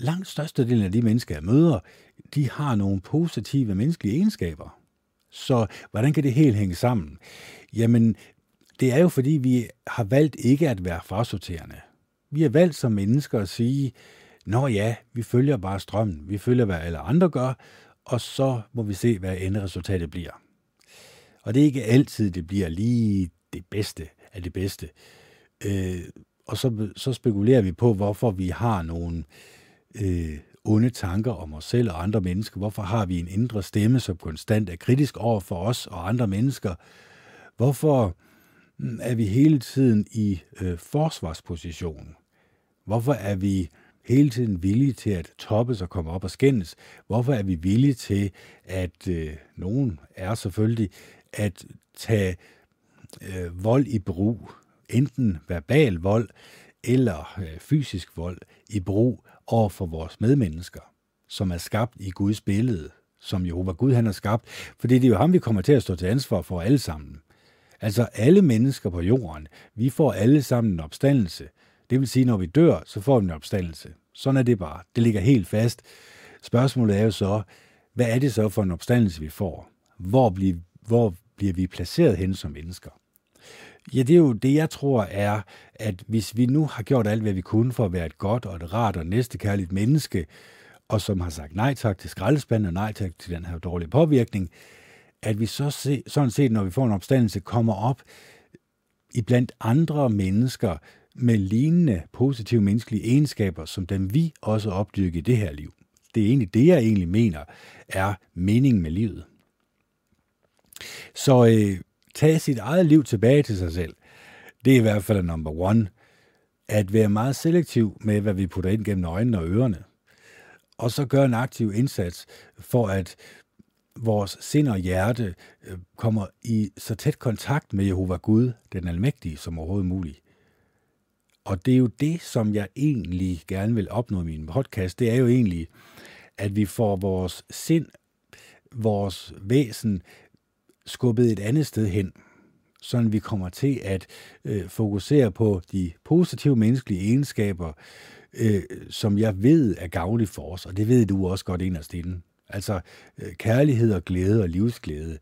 langt størstedelen af de mennesker, jeg møder, de har nogle positive menneskelige egenskaber. Så hvordan kan det helt hænge sammen? Jamen, det er jo fordi, vi har valgt ikke at være frasorterende. Vi har valgt som mennesker at sige, Nå ja, vi følger bare strømmen, vi følger, hvad alle andre gør, og så må vi se, hvad enderesultatet bliver. Og det er ikke altid, det bliver lige det bedste af det bedste. Øh, og så, så spekulerer vi på, hvorfor vi har nogle øh, onde tanker om os selv og andre mennesker. Hvorfor har vi en indre stemme, som konstant er kritisk over for os og andre mennesker? Hvorfor er vi hele tiden i øh, forsvarsposition? Hvorfor er vi hele tiden villige til at toppes og komme op og skændes? Hvorfor er vi villige til, at øh, nogen er selvfølgelig, at tage øh, vold i brug, enten verbal vold eller øh, fysisk vold i brug over for vores medmennesker, som er skabt i Guds billede, som Jehova Gud han har skabt, fordi det er jo ham, vi kommer til at stå til ansvar for alle sammen. Altså alle mennesker på jorden, vi får alle sammen en opstandelse. Det vil sige, når vi dør, så får vi en opstandelse. Sådan er det bare. Det ligger helt fast. Spørgsmålet er jo så, hvad er det så for en opstandelse, vi får? Hvor bliver, hvor bliver vi placeret hen som mennesker? Ja, det er jo det, jeg tror er, at hvis vi nu har gjort alt, hvad vi kunne for at være et godt og et rart og næstekærligt menneske, og som har sagt nej tak til skraldespanden og nej tak til den her dårlige påvirkning, at vi så se, sådan set, når vi får en opstandelse, kommer op i blandt andre mennesker med lignende positive menneskelige egenskaber, som dem vi også opdyrker i det her liv. Det er egentlig det, jeg egentlig mener, er meningen med livet. Så øh, tag sit eget liv tilbage til sig selv, det er i hvert fald number one. At være meget selektiv med, hvad vi putter ind gennem øjnene og ørerne. Og så gøre en aktiv indsats for, at vores sind og hjerte øh, kommer i så tæt kontakt med Jehova Gud, den almægtige, som overhovedet muligt. Og det er jo det, som jeg egentlig gerne vil opnå i min podcast. Det er jo egentlig, at vi får vores sind, vores væsen skubbet et andet sted hen, så vi kommer til at øh, fokusere på de positive menneskelige egenskaber, øh, som jeg ved er gavnlige for os, og det ved du også godt inderst inde. Altså øh, kærlighed og glæde og livsglæde,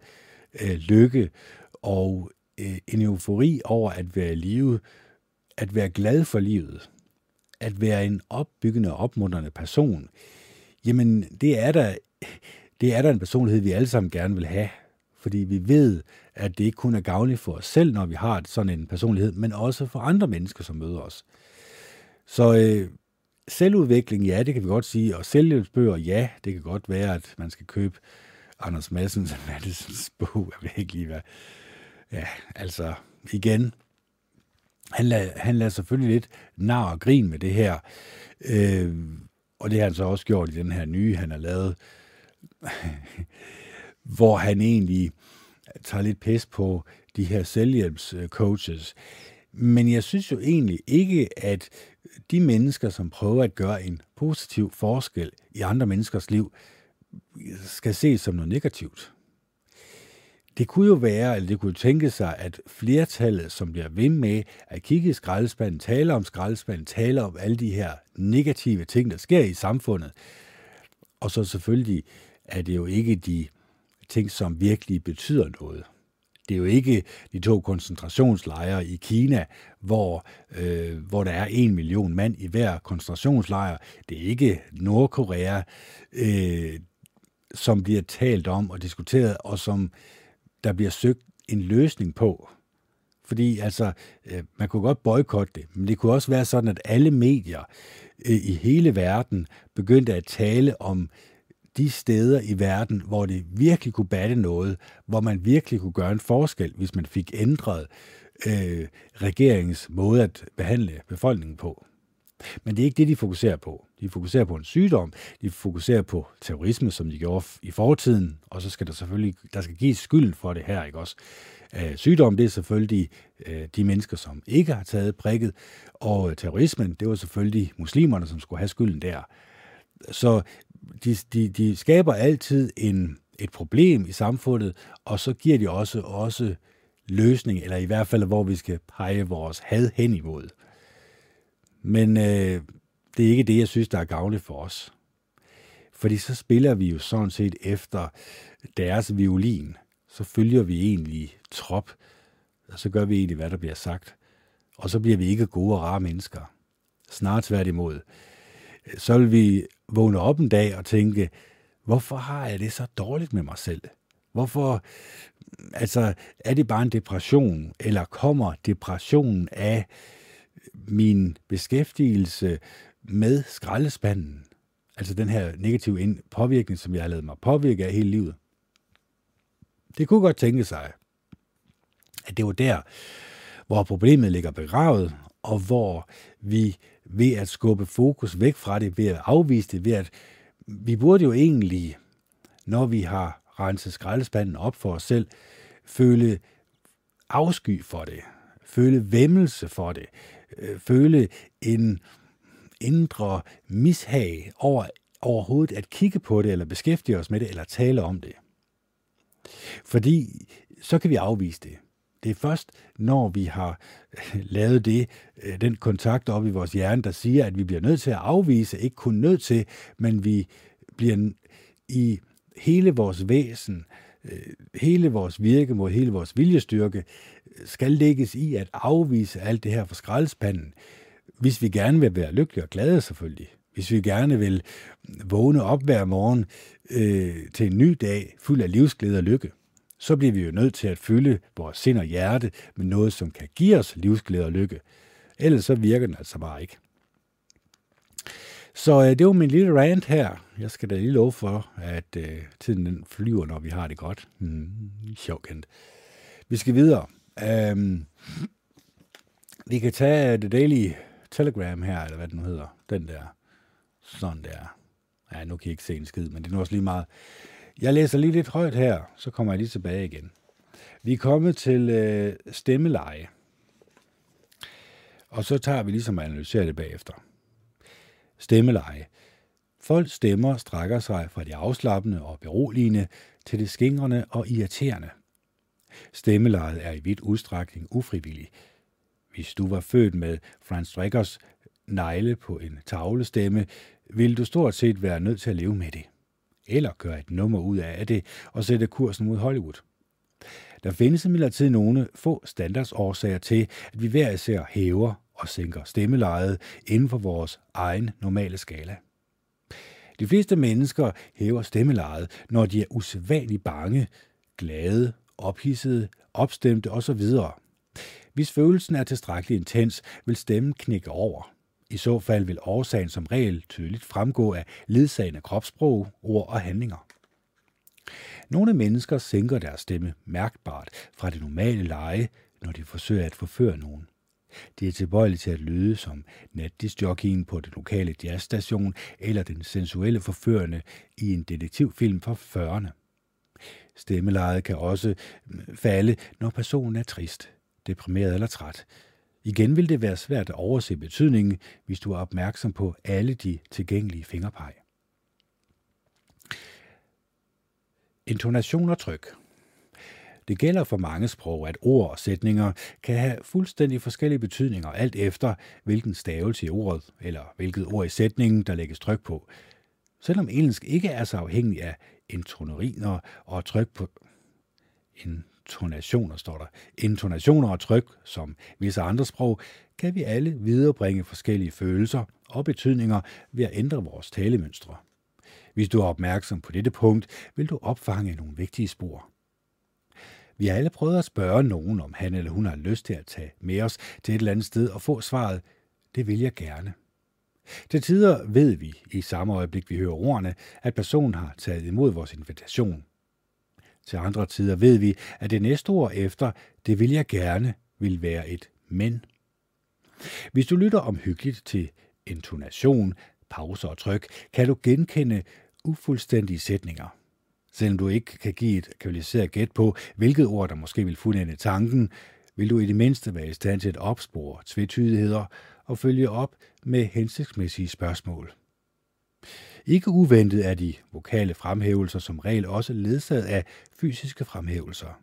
øh, lykke og øh, en eufori over at være i live, at være glad for livet, at være en opbyggende og opmuntrende person, jamen det er der, det er der en personlighed, vi alle sammen gerne vil have fordi vi ved, at det ikke kun er gavnligt for os selv, når vi har sådan en personlighed, men også for andre mennesker, som møder os. Så øh, selvudvikling, ja, det kan vi godt sige, og selvhjælpsbøger, ja, det kan godt være, at man skal købe Anders Madsens Madsens bog, jeg ved ikke lige hvad. Ja, altså, igen, han lader, han lader selvfølgelig lidt nar og grin med det her, øh, og det har han så også gjort i den her nye, han har lavet hvor han egentlig tager lidt pis på de her selvhjælpscoaches. Men jeg synes jo egentlig ikke, at de mennesker, som prøver at gøre en positiv forskel i andre menneskers liv, skal ses som noget negativt. Det kunne jo være, eller det kunne tænke sig, at flertallet, som bliver ved med at kigge i skraldespanden, tale om skraldespanden, tale om alle de her negative ting, der sker i samfundet, og så selvfølgelig er det jo ikke de ting, som virkelig betyder noget. Det er jo ikke de to koncentrationslejre i Kina, hvor, øh, hvor der er en million mand i hver koncentrationslejr. Det er ikke Nordkorea, øh, som bliver talt om og diskuteret, og som der bliver søgt en løsning på. Fordi altså, øh, man kunne godt boykotte det, men det kunne også være sådan, at alle medier øh, i hele verden begyndte at tale om de steder i verden, hvor det virkelig kunne batte noget, hvor man virkelig kunne gøre en forskel, hvis man fik ændret øh, regeringens måde at behandle befolkningen på. Men det er ikke det, de fokuserer på. De fokuserer på en sygdom, de fokuserer på terrorisme, som de gjorde i fortiden, og så skal der selvfølgelig, der skal gives skylden for det her, ikke også? Øh, sygdom, det er selvfølgelig øh, de mennesker, som ikke har taget prikket, og terrorismen, det var selvfølgelig muslimerne, som skulle have skylden der. Så de, de, de skaber altid en, et problem i samfundet, og så giver de også, også løsning, eller i hvert fald, hvor vi skal pege vores had hen imod. Men øh, det er ikke det, jeg synes, der er gavnligt for os. Fordi så spiller vi jo sådan set efter deres violin. Så følger vi egentlig trop, og så gør vi egentlig, hvad der bliver sagt. Og så bliver vi ikke gode og rare mennesker. Snart tværtimod. Så vil vi vågne op en dag og tænke, hvorfor har jeg det så dårligt med mig selv? Hvorfor, altså, er det bare en depression, eller kommer depressionen af min beskæftigelse med skraldespanden? Altså den her negative påvirkning, som jeg har lavet mig påvirke af hele livet. Det kunne godt tænke sig, at det var der, hvor problemet ligger begravet, og hvor vi ved at skubbe fokus væk fra det, ved at afvise det, ved at vi burde jo egentlig, når vi har renset skraldespanden op for os selv, føle afsky for det, føle vemmelse for det, øh, føle en indre mishag over overhovedet at kigge på det, eller beskæftige os med det, eller tale om det. Fordi så kan vi afvise det. Det er først, når vi har øh, lavet det, øh, den kontakt op i vores hjerne, der siger, at vi bliver nødt til at afvise, ikke kun nødt til, men vi bliver i hele vores væsen, øh, hele vores virke mod hele vores viljestyrke, skal lægges i at afvise alt det her for skraldespanden, hvis vi gerne vil være lykkelige og glade selvfølgelig. Hvis vi gerne vil vågne op hver morgen øh, til en ny dag, fuld af livsglæde og lykke så bliver vi jo nødt til at fylde vores sind og hjerte med noget, som kan give os livsglæde og lykke. Ellers så virker den altså bare ikke. Så øh, det var min lille rant her. Jeg skal da lige love for, at øh, tiden den flyver, når vi har det godt. Mm, sjovt kendt. Vi skal videre. Um, vi kan tage øh, det Daily Telegram her, eller hvad den nu hedder. Den der. Sådan der. Ja, nu kan I ikke se en skid, men det er nu også lige meget. Jeg læser lige lidt højt her, så kommer jeg lige tilbage igen. Vi er kommet til øh, stemmeleje. Og så tager vi ligesom og analyserer det bagefter. Stemmeleje. Folk stemmer strækker sig fra det afslappende og beroligende til det skingrende og irriterende. Stemmelejet er i vidt udstrækning ufrivillig. Hvis du var født med Franz Dreckers negle på en tavlestemme, ville du stort set være nødt til at leve med det eller gøre et nummer ud af det og sætte kursen mod Hollywood. Der findes imidlertid nogle få standardsårsager til, at vi hver især hæver og sænker stemmelejet inden for vores egen normale skala. De fleste mennesker hæver stemmelejet, når de er usædvanligt bange, glade, ophidsede, opstemte osv. Hvis følelsen er tilstrækkeligt intens, vil stemmen knække over. I så fald vil årsagen som regel tydeligt fremgå af ledsagende kropssprog, ord og handlinger. Nogle mennesker sænker deres stemme mærkbart fra det normale leje, når de forsøger at forføre nogen. De er tilbøjelige til at lyde som natdisjockeyen på den lokale jazzstation eller den sensuelle forførende i en detektivfilm fra 40'erne. Stemmelejet kan også falde, når personen er trist, deprimeret eller træt. Igen vil det være svært at overse betydningen, hvis du er opmærksom på alle de tilgængelige fingerpeg. Intonation og tryk det gælder for mange sprog, at ord og sætninger kan have fuldstændig forskellige betydninger, alt efter hvilken stavelse i ordet, eller hvilket ord i sætningen, der lægges tryk på. Selvom engelsk ikke er så afhængig af intonerier og tryk på intonationer, står der. Intonationer og tryk, som visse andre sprog, kan vi alle viderebringe forskellige følelser og betydninger ved at ændre vores talemønstre. Hvis du er opmærksom på dette punkt, vil du opfange nogle vigtige spor. Vi har alle prøvet at spørge nogen, om han eller hun har lyst til at tage med os til et eller andet sted og få svaret, det vil jeg gerne. Til tider ved vi, i samme øjeblik vi hører ordene, at personen har taget imod vores invitation. Til andre tider ved vi, at det næste ord efter, det vil jeg gerne, vil være et men. Hvis du lytter omhyggeligt til intonation, pauser og tryk, kan du genkende ufuldstændige sætninger. Selvom du ikke kan give et kvalificeret gæt på, hvilket ord der måske vil fuldende tanken, vil du i det mindste være i stand til at opspore tvetydigheder og følge op med hensigtsmæssige spørgsmål. Ikke uventet er de vokale fremhævelser som regel også ledsaget af fysiske fremhævelser.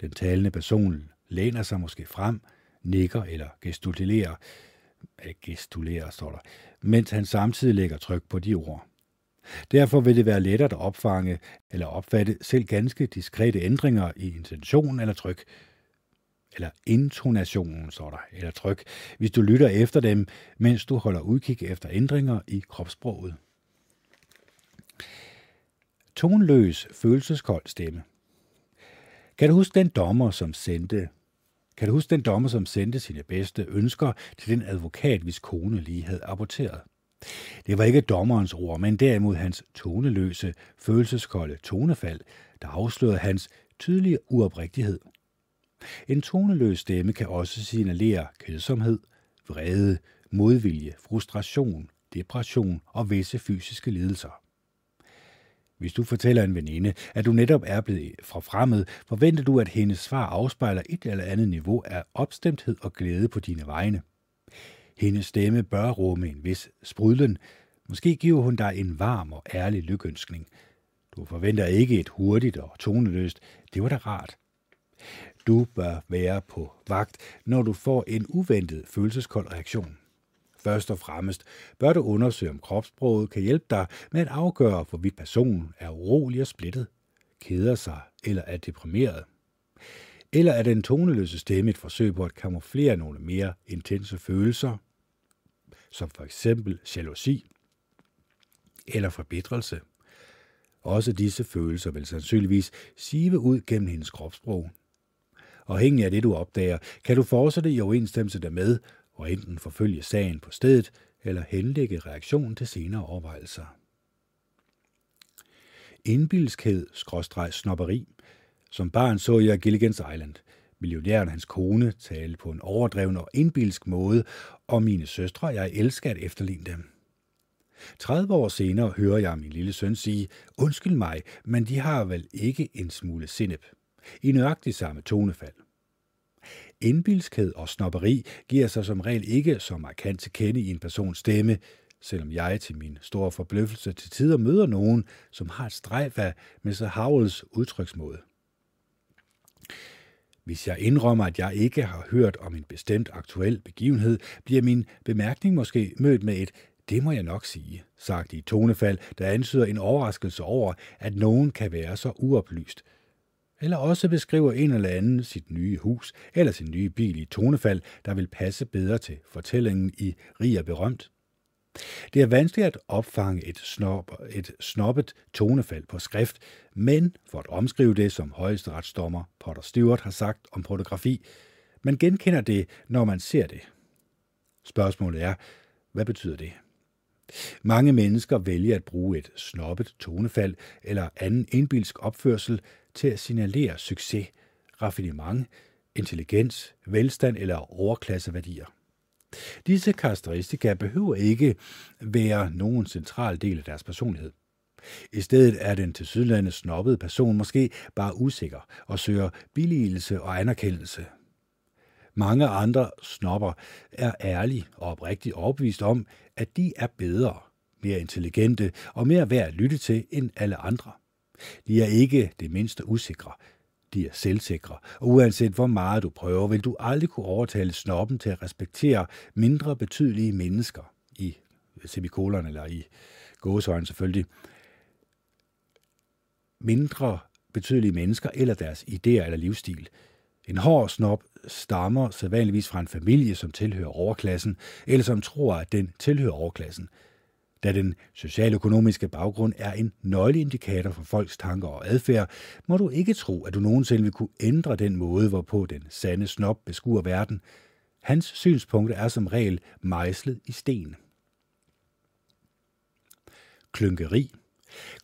Den talende person læner sig måske frem, nikker eller gestikulerer, øh, gestulerer, står der, mens han samtidig lægger tryk på de ord. Derfor vil det være lettere at opfange eller opfatte selv ganske diskrete ændringer i intention eller tryk, eller intonationen, står der, eller tryk, hvis du lytter efter dem, mens du holder udkig efter ændringer i kropssproget. Tonløs, følelseskold stemme. Kan du huske den dommer, som sendte kan du huske den dommer, som sendte sine bedste ønsker til den advokat, hvis kone lige havde aborteret? Det var ikke dommerens ord, men derimod hans toneløse, følelseskolde tonefald, der afslørede hans tydelige uoprigtighed. En toneløs stemme kan også signalere kedsomhed, vrede, modvilje, frustration, depression og visse fysiske lidelser. Hvis du fortæller en veninde, at du netop er blevet forfremmet, forventer du, at hendes svar afspejler et eller andet niveau af opstemthed og glæde på dine vegne – hendes stemme bør rumme en vis sprudlen. Måske giver hun dig en varm og ærlig lykønskning. Du forventer ikke et hurtigt og toneløst. Det var da rart. Du bør være på vagt, når du får en uventet følelseskold reaktion. Først og fremmest bør du undersøge, om kropssproget kan hjælpe dig med at afgøre, hvorvidt personen er urolig og splittet, keder sig eller er deprimeret. Eller er den toneløse stemme et forsøg på at kamuflere nogle mere intense følelser, som for eksempel jalousi eller forbitrelse. Også disse følelser vil sandsynligvis sive ud gennem hendes kropssprog. Og af det, du opdager, kan du fortsætte i overensstemmelse dermed og enten forfølge sagen på stedet eller henlægge reaktionen til senere overvejelser. Indbilskhed, skråstreg snopperi, som barn så jeg Gilligan's Island. Millionæren hans kone talte på en overdreven og indbilsk måde, og mine søstre jeg elsker at efterligne dem. 30 år senere hører jeg min lille søn sige, undskyld mig, men de har vel ikke en smule sinep. I nøjagtig samme tonefald. Indbilskhed og snopperi giver sig som regel ikke så markant til kende i en persons stemme, selvom jeg til min store forbløffelse til tider møder nogen, som har et strejf af Mr. Howells udtryksmåde. Hvis jeg indrømmer, at jeg ikke har hørt om en bestemt aktuel begivenhed, bliver min bemærkning måske mødt med et det må jeg nok sige, sagt i tonefald, der antyder en overraskelse over, at nogen kan være så uoplyst. Eller også beskriver en eller anden sit nye hus eller sin nye bil i tonefald, der vil passe bedre til fortællingen i Rig og Berømt. Det er vanskeligt at opfange et, snob, et snobbet tonefald på skrift, men for at omskrive det, som højesteretsdommer Potter Stewart har sagt om fotografi, man genkender det, når man ser det. Spørgsmålet er, hvad betyder det? Mange mennesker vælger at bruge et snobbet tonefald eller anden indbilsk opførsel til at signalere succes, raffinement, intelligens, velstand eller overklasseværdier. Disse karakteristika behøver ikke være nogen central del af deres personlighed. I stedet er den til sydlandet snobbede person måske bare usikker og søger billigelse og anerkendelse. Mange andre snopper er ærlige og oprigtigt overbevist om, at de er bedre, mere intelligente og mere værd at lytte til end alle andre. De er ikke det mindste usikre. De er selvsikre, og uanset hvor meget du prøver, vil du aldrig kunne overtale snoppen til at respektere mindre betydelige mennesker i semikolon eller i gåsøjne selvfølgelig. Mindre betydelige mennesker eller deres idéer eller livsstil. En hård snop stammer sædvanligvis fra en familie, som tilhører overklassen, eller som tror, at den tilhører overklassen. Da den socialøkonomiske baggrund er en nøgleindikator for folks tanker og adfærd, må du ikke tro, at du nogensinde vil kunne ændre den måde, hvorpå den sande snop beskuer verden. Hans synspunkter er som regel mejslet i sten. Klynkeri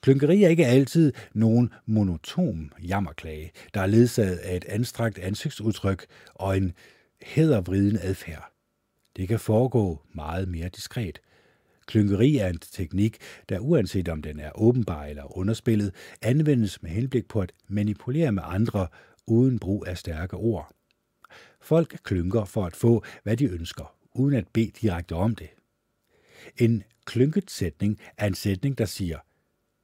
Klynkeri er ikke altid nogen monotom jammerklage, der er ledsaget af et anstrengt ansigtsudtryk og en hædervriden adfærd. Det kan foregå meget mere diskret. Klynkeri er en teknik, der uanset om den er åbenbar eller underspillet, anvendes med henblik på at manipulere med andre uden brug af stærke ord. Folk klynker for at få, hvad de ønsker, uden at bede direkte om det. En klynket sætning er en sætning, der siger,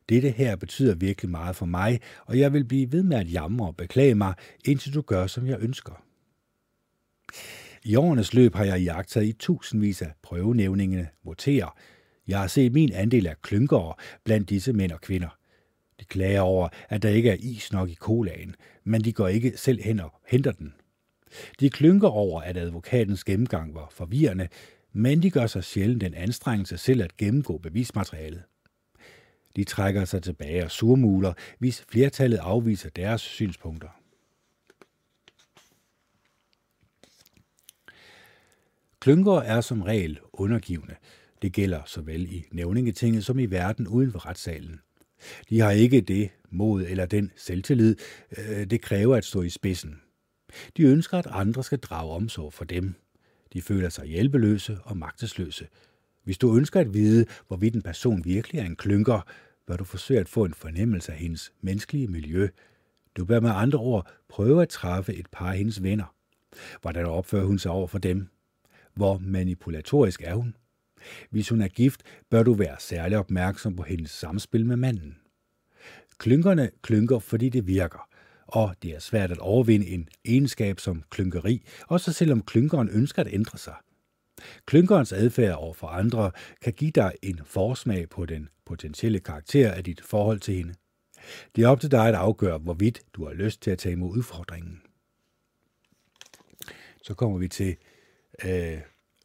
dette her betyder virkelig meget for mig, og jeg vil blive ved med at jamre og beklage mig, indtil du gør, som jeg ønsker. I årenes løb har jeg jagtet i tusindvis af prøvenævningene votere. Jeg har set min andel af klynkere blandt disse mænd og kvinder. De klager over, at der ikke er is nok i colaen, men de går ikke selv hen og henter den. De klynker over, at advokatens gennemgang var forvirrende, men de gør sig sjældent den anstrengelse selv at gennemgå bevismaterialet. De trækker sig tilbage og surmuler, hvis flertallet afviser deres synspunkter. Klynker er som regel undergivende. Det gælder såvel i nævningetinget som i verden uden for retssalen. De har ikke det mod eller den selvtillid, øh, det kræver at stå i spidsen. De ønsker, at andre skal drage omsorg for dem. De føler sig hjælpeløse og magtesløse. Hvis du ønsker at vide, hvorvidt en person virkelig er en klynker, bør du forsøge at få en fornemmelse af hendes menneskelige miljø. Du bør med andre ord prøve at træffe et par af hendes venner. Hvordan opfører hun sig over for dem? Hvor manipulatorisk er hun? Hvis hun er gift, bør du være særlig opmærksom på hendes samspil med manden. Klynkerne klynker, fordi det virker, og det er svært at overvinde en egenskab som klynkeri, også selvom klynkeren ønsker at ændre sig. Klynkerens adfærd over for andre kan give dig en forsmag på den potentielle karakter af dit forhold til hende. Det er op til dig at afgøre, hvorvidt du har lyst til at tage imod udfordringen. Så kommer vi til øh,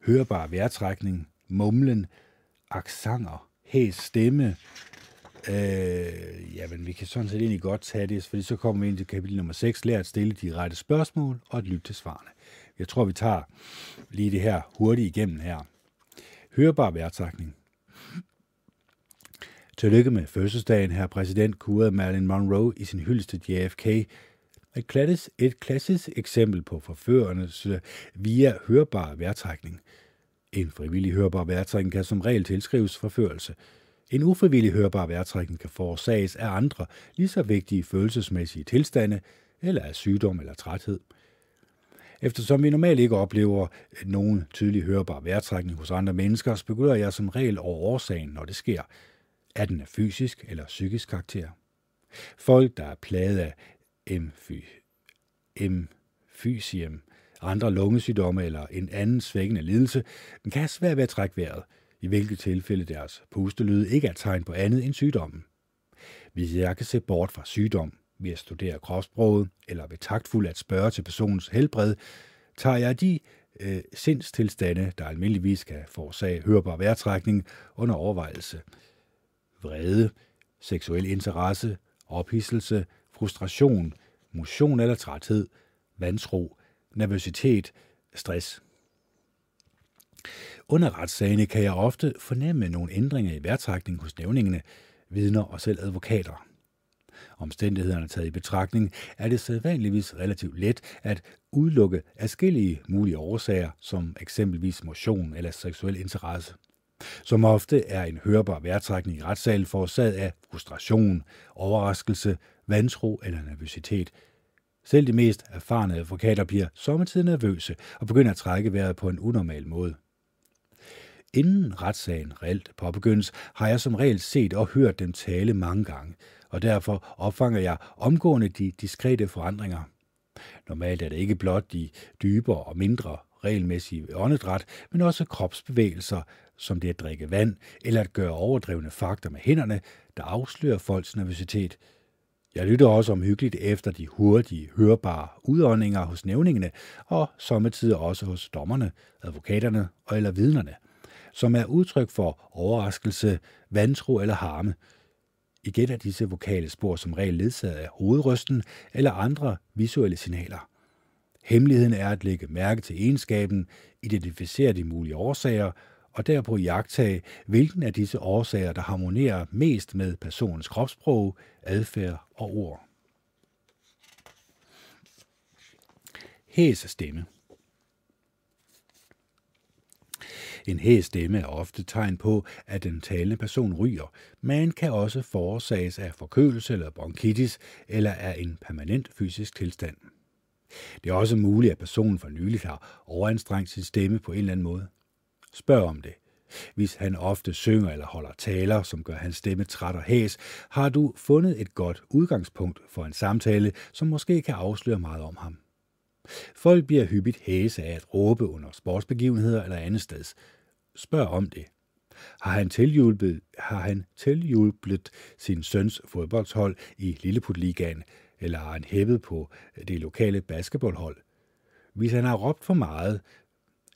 hørbar vejrtrækning, mumlen, aksanger, hæs stemme. Øh, jamen, vi kan sådan set egentlig godt tage det, fordi så kommer vi ind til kapitel nummer 6, lær at stille de rette spørgsmål og at lytte til svarene. Jeg tror, vi tager lige det her hurtigt igennem her. Hørbar værtsakning. Tillykke med fødselsdagen, her præsident kurede Marilyn Monroe i sin hyldest til JFK. Et klassisk, et klassisk eksempel på forførernes via hørbar værtrækning. En frivillig hørbar vejrtrækning kan som regel tilskrives forførelse. En ufrivillig hørbar vejrtrækning kan forårsages af andre lige så vigtige følelsesmæssige tilstande, eller af sygdom eller træthed. Eftersom vi normalt ikke oplever nogen tydelig hørbar vejrtrækning hos andre mennesker, spekulerer jeg som regel over årsagen, når det sker – er den af fysisk eller psykisk karakter? Folk, der er plaget af emfy, emfysium, andre lungesygdomme eller en anden svækkende lidelse, kan have svært ved at trække vejret, i hvilket tilfælde deres pustelyd ikke er tegn på andet end sygdommen. Hvis jeg kan se bort fra sygdom ved at studere kropssproget eller ved taktfuldt at spørge til personens helbred, tager jeg de øh, sindstilstande, der almindeligvis kan forårsage hørbar vejrtrækning, under overvejelse – vrede, seksuel interesse, ophidselse, frustration, motion eller træthed, vantro, nervøsitet, stress. Under retssagene kan jeg ofte fornemme nogle ændringer i værtrækning hos nævningene, vidner og selv advokater. Omstændighederne taget i betragtning er det sædvanligvis relativt let at udelukke forskellige mulige årsager, som eksempelvis motion eller seksuel interesse. Som ofte er en hørbar værtrækning i retssalen forårsaget af frustration, overraskelse, vantro eller nervøsitet. Selv de mest erfarne advokater bliver sommetider nervøse og begynder at trække vejret på en unormal måde. Inden retssagen reelt påbegyndes, har jeg som regel set og hørt dem tale mange gange, og derfor opfanger jeg omgående de diskrete forandringer. Normalt er det ikke blot de dybere og mindre regelmæssige åndedræt, men også kropsbevægelser, som det at drikke vand eller at gøre overdrevne fakter med hænderne, der afslører folks nervøsitet. Jeg lytter også omhyggeligt efter de hurtige, hørbare udåndinger hos nævningene, og sommetider også hos dommerne, advokaterne og eller vidnerne, som er udtryk for overraskelse, vantro eller harme. Igen er disse vokale spor som regel ledsaget af hovedrysten eller andre visuelle signaler. Hemmeligheden er at lægge mærke til egenskaben, identificere de mulige årsager og derpå jagtage, hvilken af disse årsager, der harmonerer mest med personens kropssprog, adfærd og ord. Hæs stemme En hæs stemme er ofte tegn på, at den talende person ryger, men kan også forårsages af forkølelse eller bronkitis eller af en permanent fysisk tilstand. Det er også muligt, at personen for nylig har overanstrengt sin stemme på en eller anden måde. Spørg om det. Hvis han ofte synger eller holder taler, som gør hans stemme træt og hæs, har du fundet et godt udgangspunkt for en samtale, som måske kan afsløre meget om ham. Folk bliver hyppigt hæse af at råbe under sportsbegivenheder eller andet sted. Spørg om det. Har han tilhjulpet, har han tilhjulpet sin søns fodboldhold i Lilleputligaen, eller har han hævet på det lokale basketballhold? Hvis han har råbt for meget,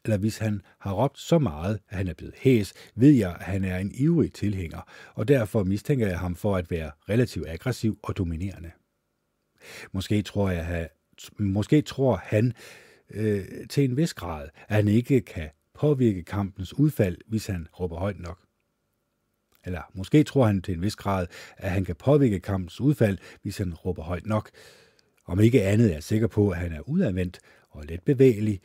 eller hvis han har råbt så meget, at han er blevet hæs, ved jeg, at han er en ivrig tilhænger, og derfor mistænker jeg ham for at være relativt aggressiv og dominerende. Måske tror, jeg, måske tror han øh, til en vis grad, at han ikke kan påvirke kampens udfald, hvis han råber højt nok. Eller måske tror han til en vis grad, at han kan påvirke kampens udfald, hvis han råber højt nok. Om ikke andet er jeg sikker på, at han er udadvendt og let bevægelig,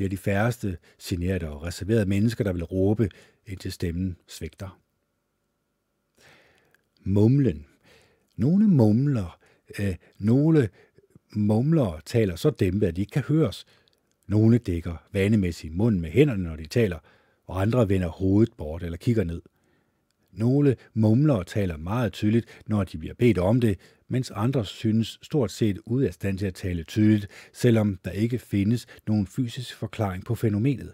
det er de færreste generede og reserverede mennesker, der vil råbe, indtil stemmen svigter. Mumlen. Nogle mumler, øh, nogle mumler taler så dæmpet, at de ikke kan høres. Nogle dækker vanemæssigt munden med hænderne, når de taler, og andre vender hovedet bort eller kigger ned. Nogle mumler taler meget tydeligt, når de bliver bedt om det, mens andre synes stort set ud af stand til at tale tydeligt, selvom der ikke findes nogen fysisk forklaring på fænomenet.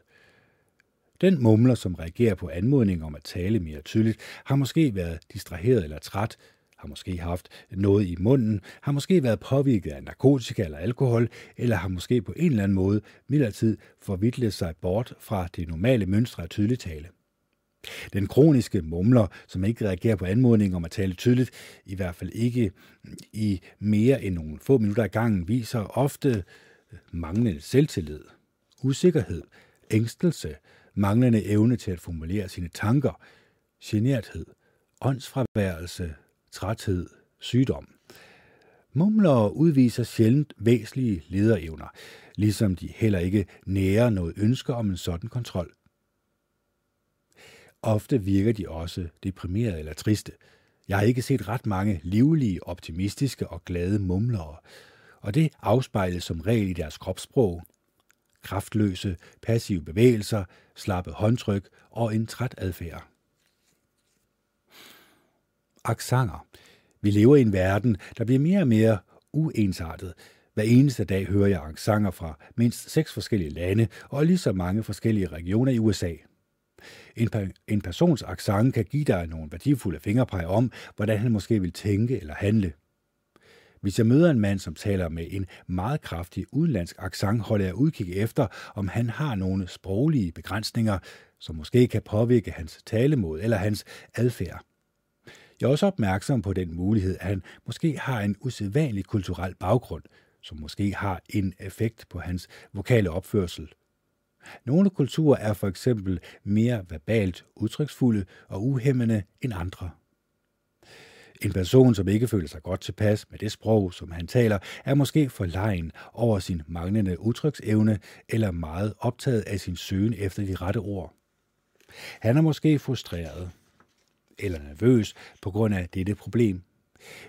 Den mumler, som reagerer på anmodning om at tale mere tydeligt, har måske været distraheret eller træt, har måske haft noget i munden, har måske været påvirket af narkotika eller alkohol, eller har måske på en eller anden måde midlertid forvidlet sig bort fra det normale mønstre af tydelig tale. Den kroniske mumler, som ikke reagerer på anmodning om at tale tydeligt, i hvert fald ikke i mere end nogle få minutter ad gangen, viser ofte manglende selvtillid, usikkerhed, ængstelse, manglende evne til at formulere sine tanker, generthed, åndsfraværelse, træthed, sygdom. Mumler udviser sjældent væsentlige lederevner, ligesom de heller ikke nærer noget ønske om en sådan kontrol. Ofte virker de også deprimerede eller triste. Jeg har ikke set ret mange livlige, optimistiske og glade mumlere, og det afspejles som regel i deres kropssprog. Kraftløse, passive bevægelser, slappe håndtryk og en træt adfærd. Aksanger. Vi lever i en verden, der bliver mere og mere uensartet. Hver eneste dag hører jeg aksanger fra mindst seks forskellige lande og lige så mange forskellige regioner i USA – en, en persons accent kan give dig nogle værdifulde fingerpeg om, hvordan han måske vil tænke eller handle. Hvis jeg møder en mand, som taler med en meget kraftig udenlandsk accent, holder jeg udkig efter, om han har nogle sproglige begrænsninger, som måske kan påvirke hans talemåde eller hans adfærd. Jeg er også opmærksom på den mulighed, at han måske har en usædvanlig kulturel baggrund, som måske har en effekt på hans vokale opførsel – nogle kulturer er for eksempel mere verbalt udtryksfulde og uhemmende end andre. En person, som ikke føler sig godt tilpas med det sprog, som han taler, er måske for lejen over sin manglende udtryksevne eller meget optaget af sin søgen efter de rette ord. Han er måske frustreret eller nervøs på grund af dette problem.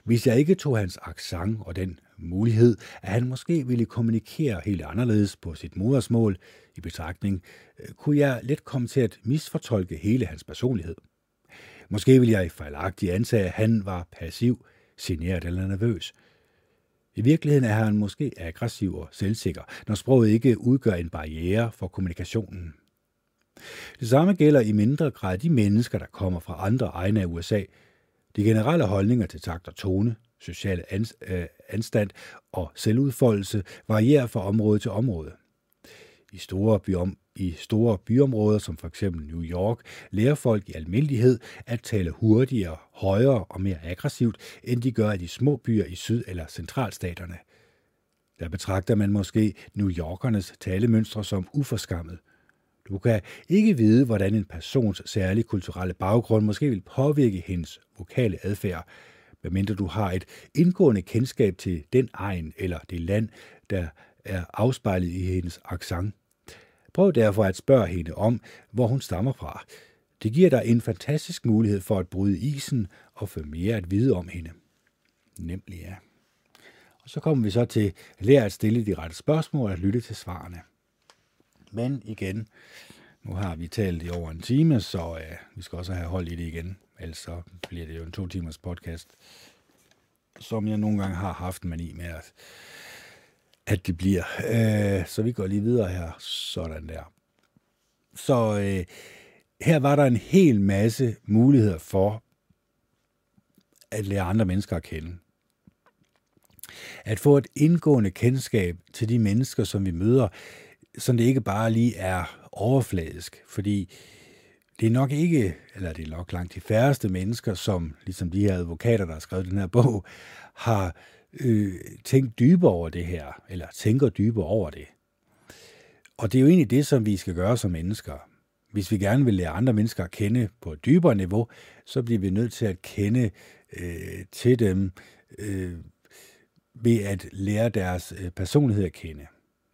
Hvis jeg ikke tog hans accent og den mulighed, at han måske ville kommunikere helt anderledes på sit modersmål i betragtning, øh, kunne jeg let komme til at misfortolke hele hans personlighed. Måske ville jeg fejlagtigt antage, at han var passiv, generet eller nervøs. I virkeligheden er han måske aggressiv og selvsikker, når sproget ikke udgør en barriere for kommunikationen. Det samme gælder i mindre grad de mennesker, der kommer fra andre egne af USA. De generelle holdninger til takt og tone, social øh, anstand og selvudfoldelse varierer fra område til område. I store, byom, I store byområder som f.eks. New York lærer folk i almindelighed at tale hurtigere, højere og mere aggressivt, end de gør i de små byer i syd- eller centralstaterne. Der betragter man måske New Yorkernes talemønstre som uforskammet. Du kan ikke vide, hvordan en persons særlige kulturelle baggrund måske vil påvirke hendes vokale adfærd, medmindre du har et indgående kendskab til den egen eller det land, der er afspejlet i hendes accent. Prøv derfor at spørge hende om, hvor hun stammer fra. Det giver dig en fantastisk mulighed for at bryde isen og få mere at vide om hende. Nemlig ja. Og så kommer vi så til at lære at stille de rette spørgsmål og lytte til svarene. Men igen, nu har vi talt i over en time, så øh, vi skal også have hold i det igen. Ellers så bliver det jo en to timers podcast, som jeg nogle gange har haft mani med, at, at det bliver. Øh, så vi går lige videre her. Sådan der. Så øh, her var der en hel masse muligheder for at lære andre mennesker at kende. At få et indgående kendskab til de mennesker, som vi møder, så det ikke bare lige er overfladisk, fordi det er nok ikke, eller det er nok langt de færreste mennesker, som ligesom de her advokater, der har skrevet den her bog, har øh, øh, tænke dybere over det her, eller tænker dybere over det. Og det er jo egentlig det, som vi skal gøre som mennesker. Hvis vi gerne vil lære andre mennesker at kende på et dybere niveau, så bliver vi nødt til at kende øh, til dem øh, ved at lære deres øh, personlighed at kende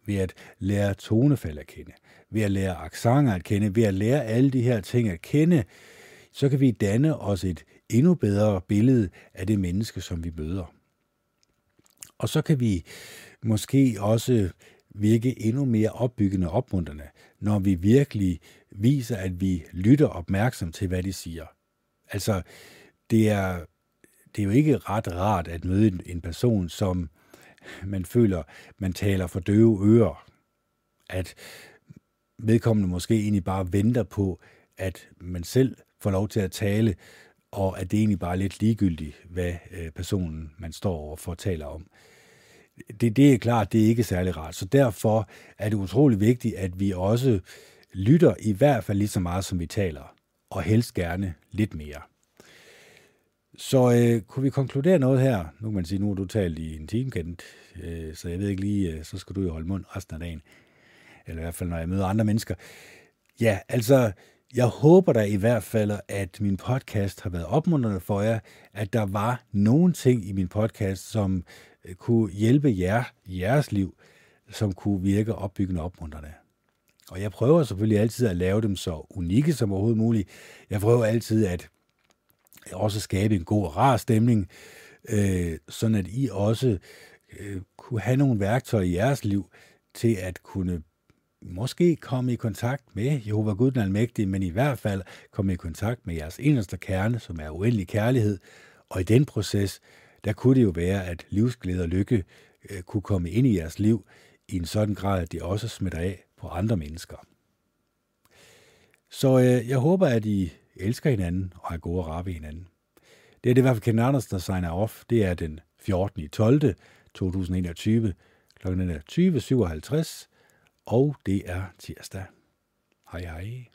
ved at lære tonefald at kende, ved at lære accenter at kende, ved at lære alle de her ting at kende, så kan vi danne os et endnu bedre billede af det menneske, som vi møder. Og så kan vi måske også virke endnu mere opbyggende og opmuntrende, når vi virkelig viser, at vi lytter opmærksom til, hvad de siger. Altså, det er, det er jo ikke ret rart at møde en person, som man føler, man taler for døve ører. At vedkommende måske egentlig bare venter på, at man selv får lov til at tale, og at det egentlig bare er lidt ligegyldigt, hvad øh, personen, man står over for, taler om. Det, det er klart, det er ikke særlig rart. Så derfor er det utrolig vigtigt, at vi også lytter i hvert fald lige så meget, som vi taler, og helst gerne lidt mere. Så øh, kunne vi konkludere noget her? Nu kan man sige, nu har du talt i en time, Kent, øh, så jeg ved ikke lige, øh, så skal du jo holde mund resten af dagen. Eller i hvert fald, når jeg møder andre mennesker. Ja, altså, jeg håber da i hvert fald, at min podcast har været opmuntrende for jer, at der var nogle ting i min podcast, som øh, kunne hjælpe jer i jeres liv, som kunne virke opbyggende og opmuntrende. Og jeg prøver selvfølgelig altid at lave dem så unikke som overhovedet muligt. Jeg prøver altid at også skabe en god og rar stemning, øh, sådan at I også øh, kunne have nogle værktøjer i jeres liv til at kunne måske komme i kontakt med Jehova Gud den Almægtige, men i hvert fald komme i kontakt med jeres eneste kerne, som er uendelig kærlighed. Og i den proces, der kunne det jo være, at livsglæde og lykke øh, kunne komme ind i jeres liv i en sådan grad, at det også smitter af på andre mennesker. Så øh, jeg håber, at I elsker hinanden og er gode og rappe hinanden. Det er det i hvert fald Ken Anders, der signer off. Det er den 14. 12. 2021 kl. 20.57, og det er tirsdag. Hej hej.